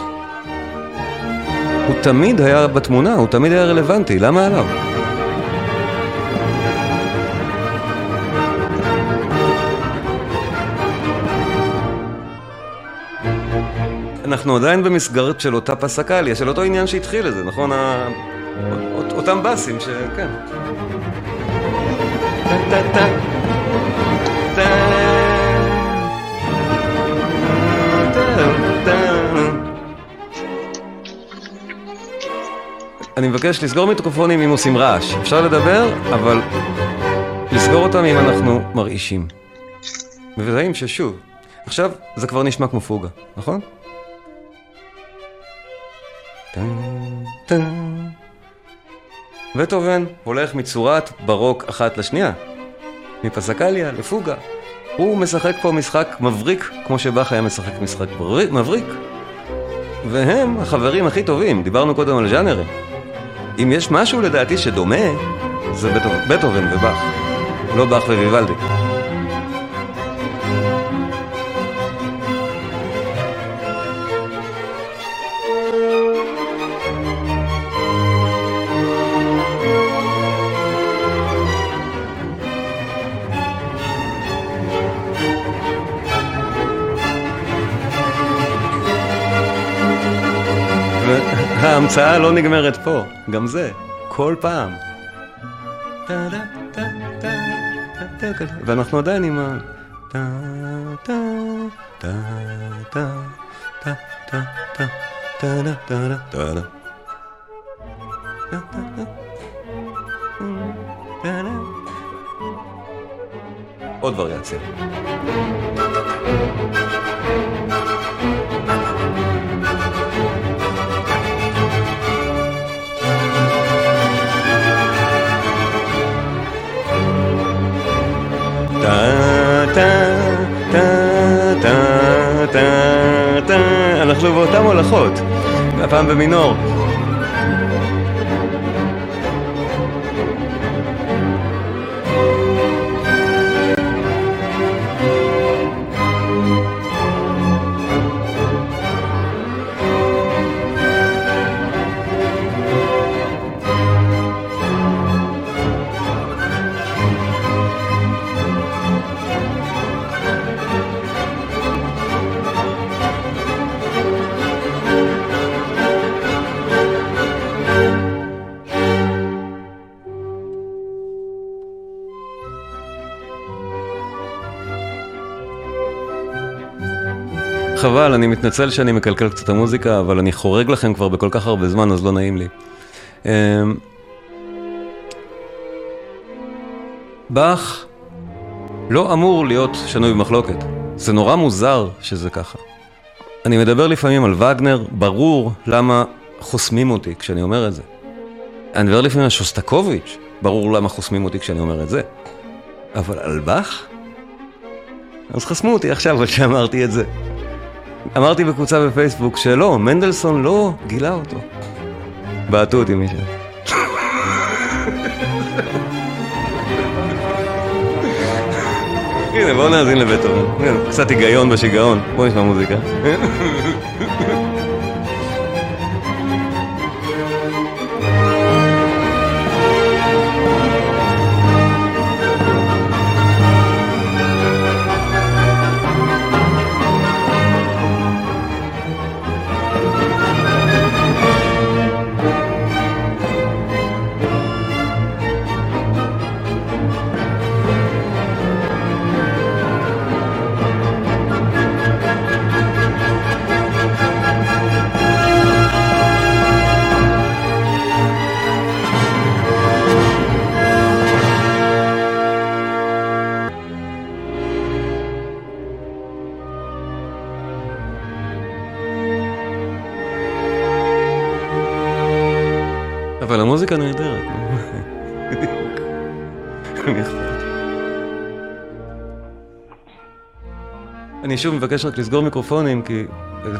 הוא תמיד היה בתמונה, הוא תמיד היה רלוונטי, למה עליו? אנחנו עדיין במסגרת של אותה פסקליה, של אותו עניין שהתחיל את זה, נכון? ה... אותם באסים, שכן. טה טה טה אני מבקש לסגור מיקרופונים אם עושים רעש. אפשר לדבר, אבל לסגור אותם אם אנחנו מרעישים. מזהים ששוב, עכשיו זה כבר נשמע כמו פוגה, נכון? בטהובן הולך מצורת ברוק אחת לשנייה, מפסקליה לפוגה. הוא משחק פה משחק מבריק, כמו שבאך היה משחק משחק מבריק. והם החברים הכי טובים, דיברנו קודם על ז'אנרים. אם יש משהו לדעתי שדומה, זה בטהובן ובאך, לא באך וויוולדי. ההמצאה לא נגמרת פה, גם זה, כל פעם. ואנחנו עדיין עם ה... עוד וריאציה. אנחנו באותן הולכות, הפעם במינור. חבל, אני מתנצל שאני מקלקל קצת את המוזיקה, אבל אני חורג לכם כבר בכל כך הרבה זמן, אז לא נעים לי. אמ, באך לא אמור להיות שנוי במחלוקת. זה נורא מוזר שזה ככה. אני מדבר לפעמים על וגנר, ברור למה חוסמים אותי כשאני אומר את זה. אני מדבר לפעמים על שוסטקוביץ', ברור למה חוסמים אותי כשאני אומר את זה. אבל על באך? אז חסמו אותי עכשיו כשאמרתי את זה. אמרתי בקבוצה בפייסבוק שלא, מנדלסון לא גילה אותו. בעטו אותי מישהו. הנה, בואו נאזין לבטהובן. קצת היגיון בשיגעון. בואו נשמע מוזיקה. שוב מבקש רק לסגור מיקרופונים, כי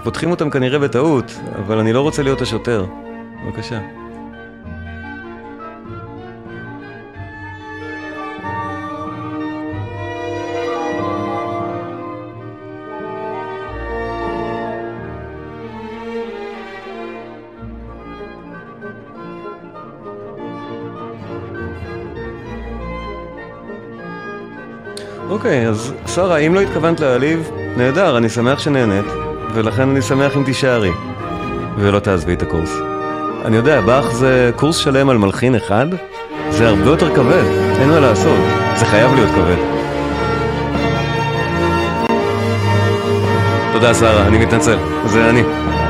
פותחים אותם כנראה בטעות, אבל אני לא רוצה להיות השוטר. בבקשה. אוקיי, אז שרה, אם לא התכוונת להעליב, נהדר, אני שמח שנהנית, ולכן אני שמח אם תישארי, ולא תעזבי את הקורס. אני יודע, באך זה קורס שלם על מלחין אחד, זה הרבה יותר כבד, אין מה לעשות, זה חייב להיות כבד. תודה שרה, אני מתנצל, זה אני.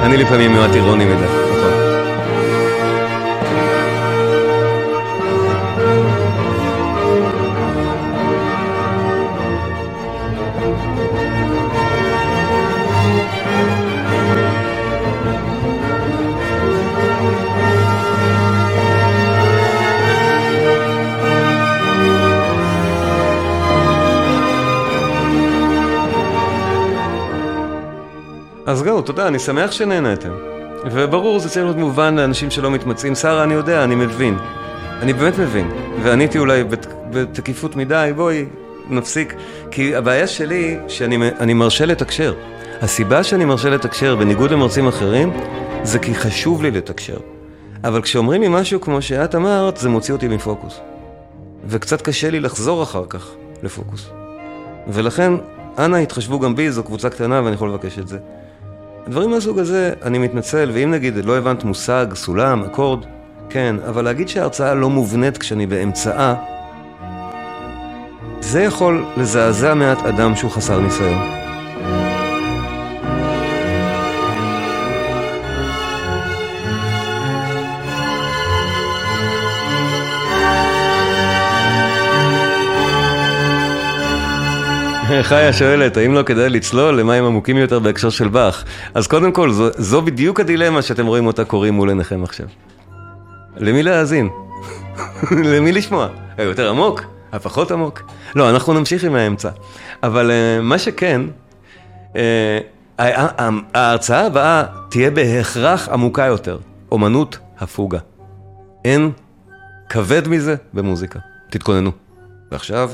אני לפעמים מעט אירוני מדי. זהו, תודה, אני שמח שנהנתם. וברור, זה צריך להיות מובן לאנשים שלא מתמצאים. שרה, אני יודע, אני מבין. אני באמת מבין. ועניתי אולי בת, בתקיפות מדי, בואי, נפסיק. כי הבעיה שלי, שאני מרשה לתקשר. הסיבה שאני מרשה לתקשר, בניגוד למרצים אחרים, זה כי חשוב לי לתקשר. אבל כשאומרים לי משהו כמו שאת אמרת, זה מוציא אותי מפוקוס. וקצת קשה לי לחזור אחר כך לפוקוס. ולכן, אנא התחשבו גם בי, זו קבוצה קטנה ואני יכול לבקש את זה. דברים מהסוג הזה, אני מתנצל, ואם נגיד לא הבנת מושג, סולם, אקורד, כן, אבל להגיד שההרצאה לא מובנית כשאני באמצעה, זה יכול לזעזע מעט אדם שהוא חסר ניסיון. חיה שואלת, האם לא כדאי לצלול למים עמוקים יותר בהקשר של באך? אז קודם כל, זו, זו בדיוק הדילמה שאתם רואים אותה קוראים מול עיניכם עכשיו. למי להאזין? למי לשמוע? היותר עמוק? הפחות עמוק? לא, אנחנו נמשיך עם האמצע. אבל uh, מה שכן, uh, ההרצאה הבאה תהיה בהכרח עמוקה יותר. אומנות הפוגה. אין כבד מזה במוזיקה. תתכוננו. ועכשיו...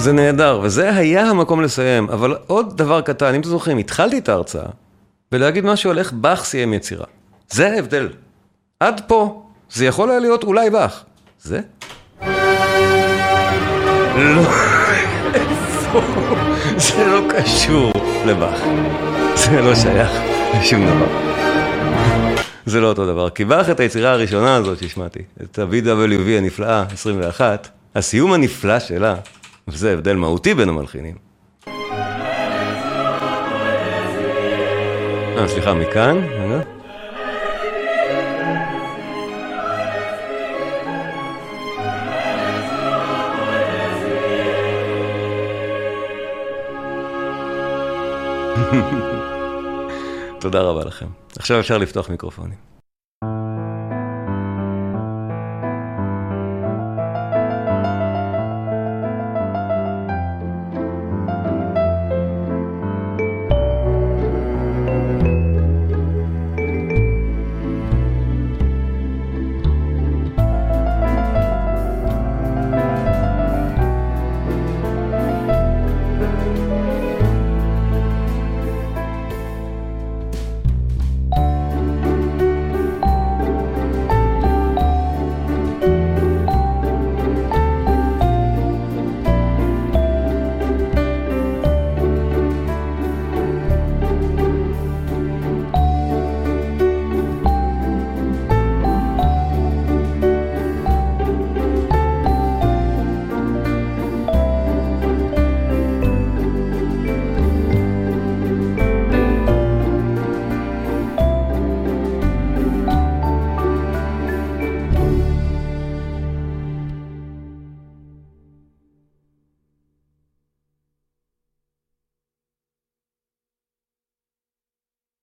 זה נהדר, וזה היה המקום לסיים, אבל עוד דבר קטן, אם אתם זוכרים, התחלתי את ההרצאה ולהגיד משהו על איך באך סיים יצירה. זה ההבדל. עד פה, זה יכול היה להיות אולי באך. זה? לא? זה לא קשור לבאך. זה לא שייך לשום דבר. זה לא אותו דבר, כי באך את היצירה הראשונה הזאת שהשמעתי, את ה-BWV הנפלאה, 21, הסיום הנפלא שלה, וזה הבדל מהותי בין המלחינים. אה, סליחה, מכאן, רגע. תודה רבה לכם. עכשיו אפשר לפתוח מיקרופונים.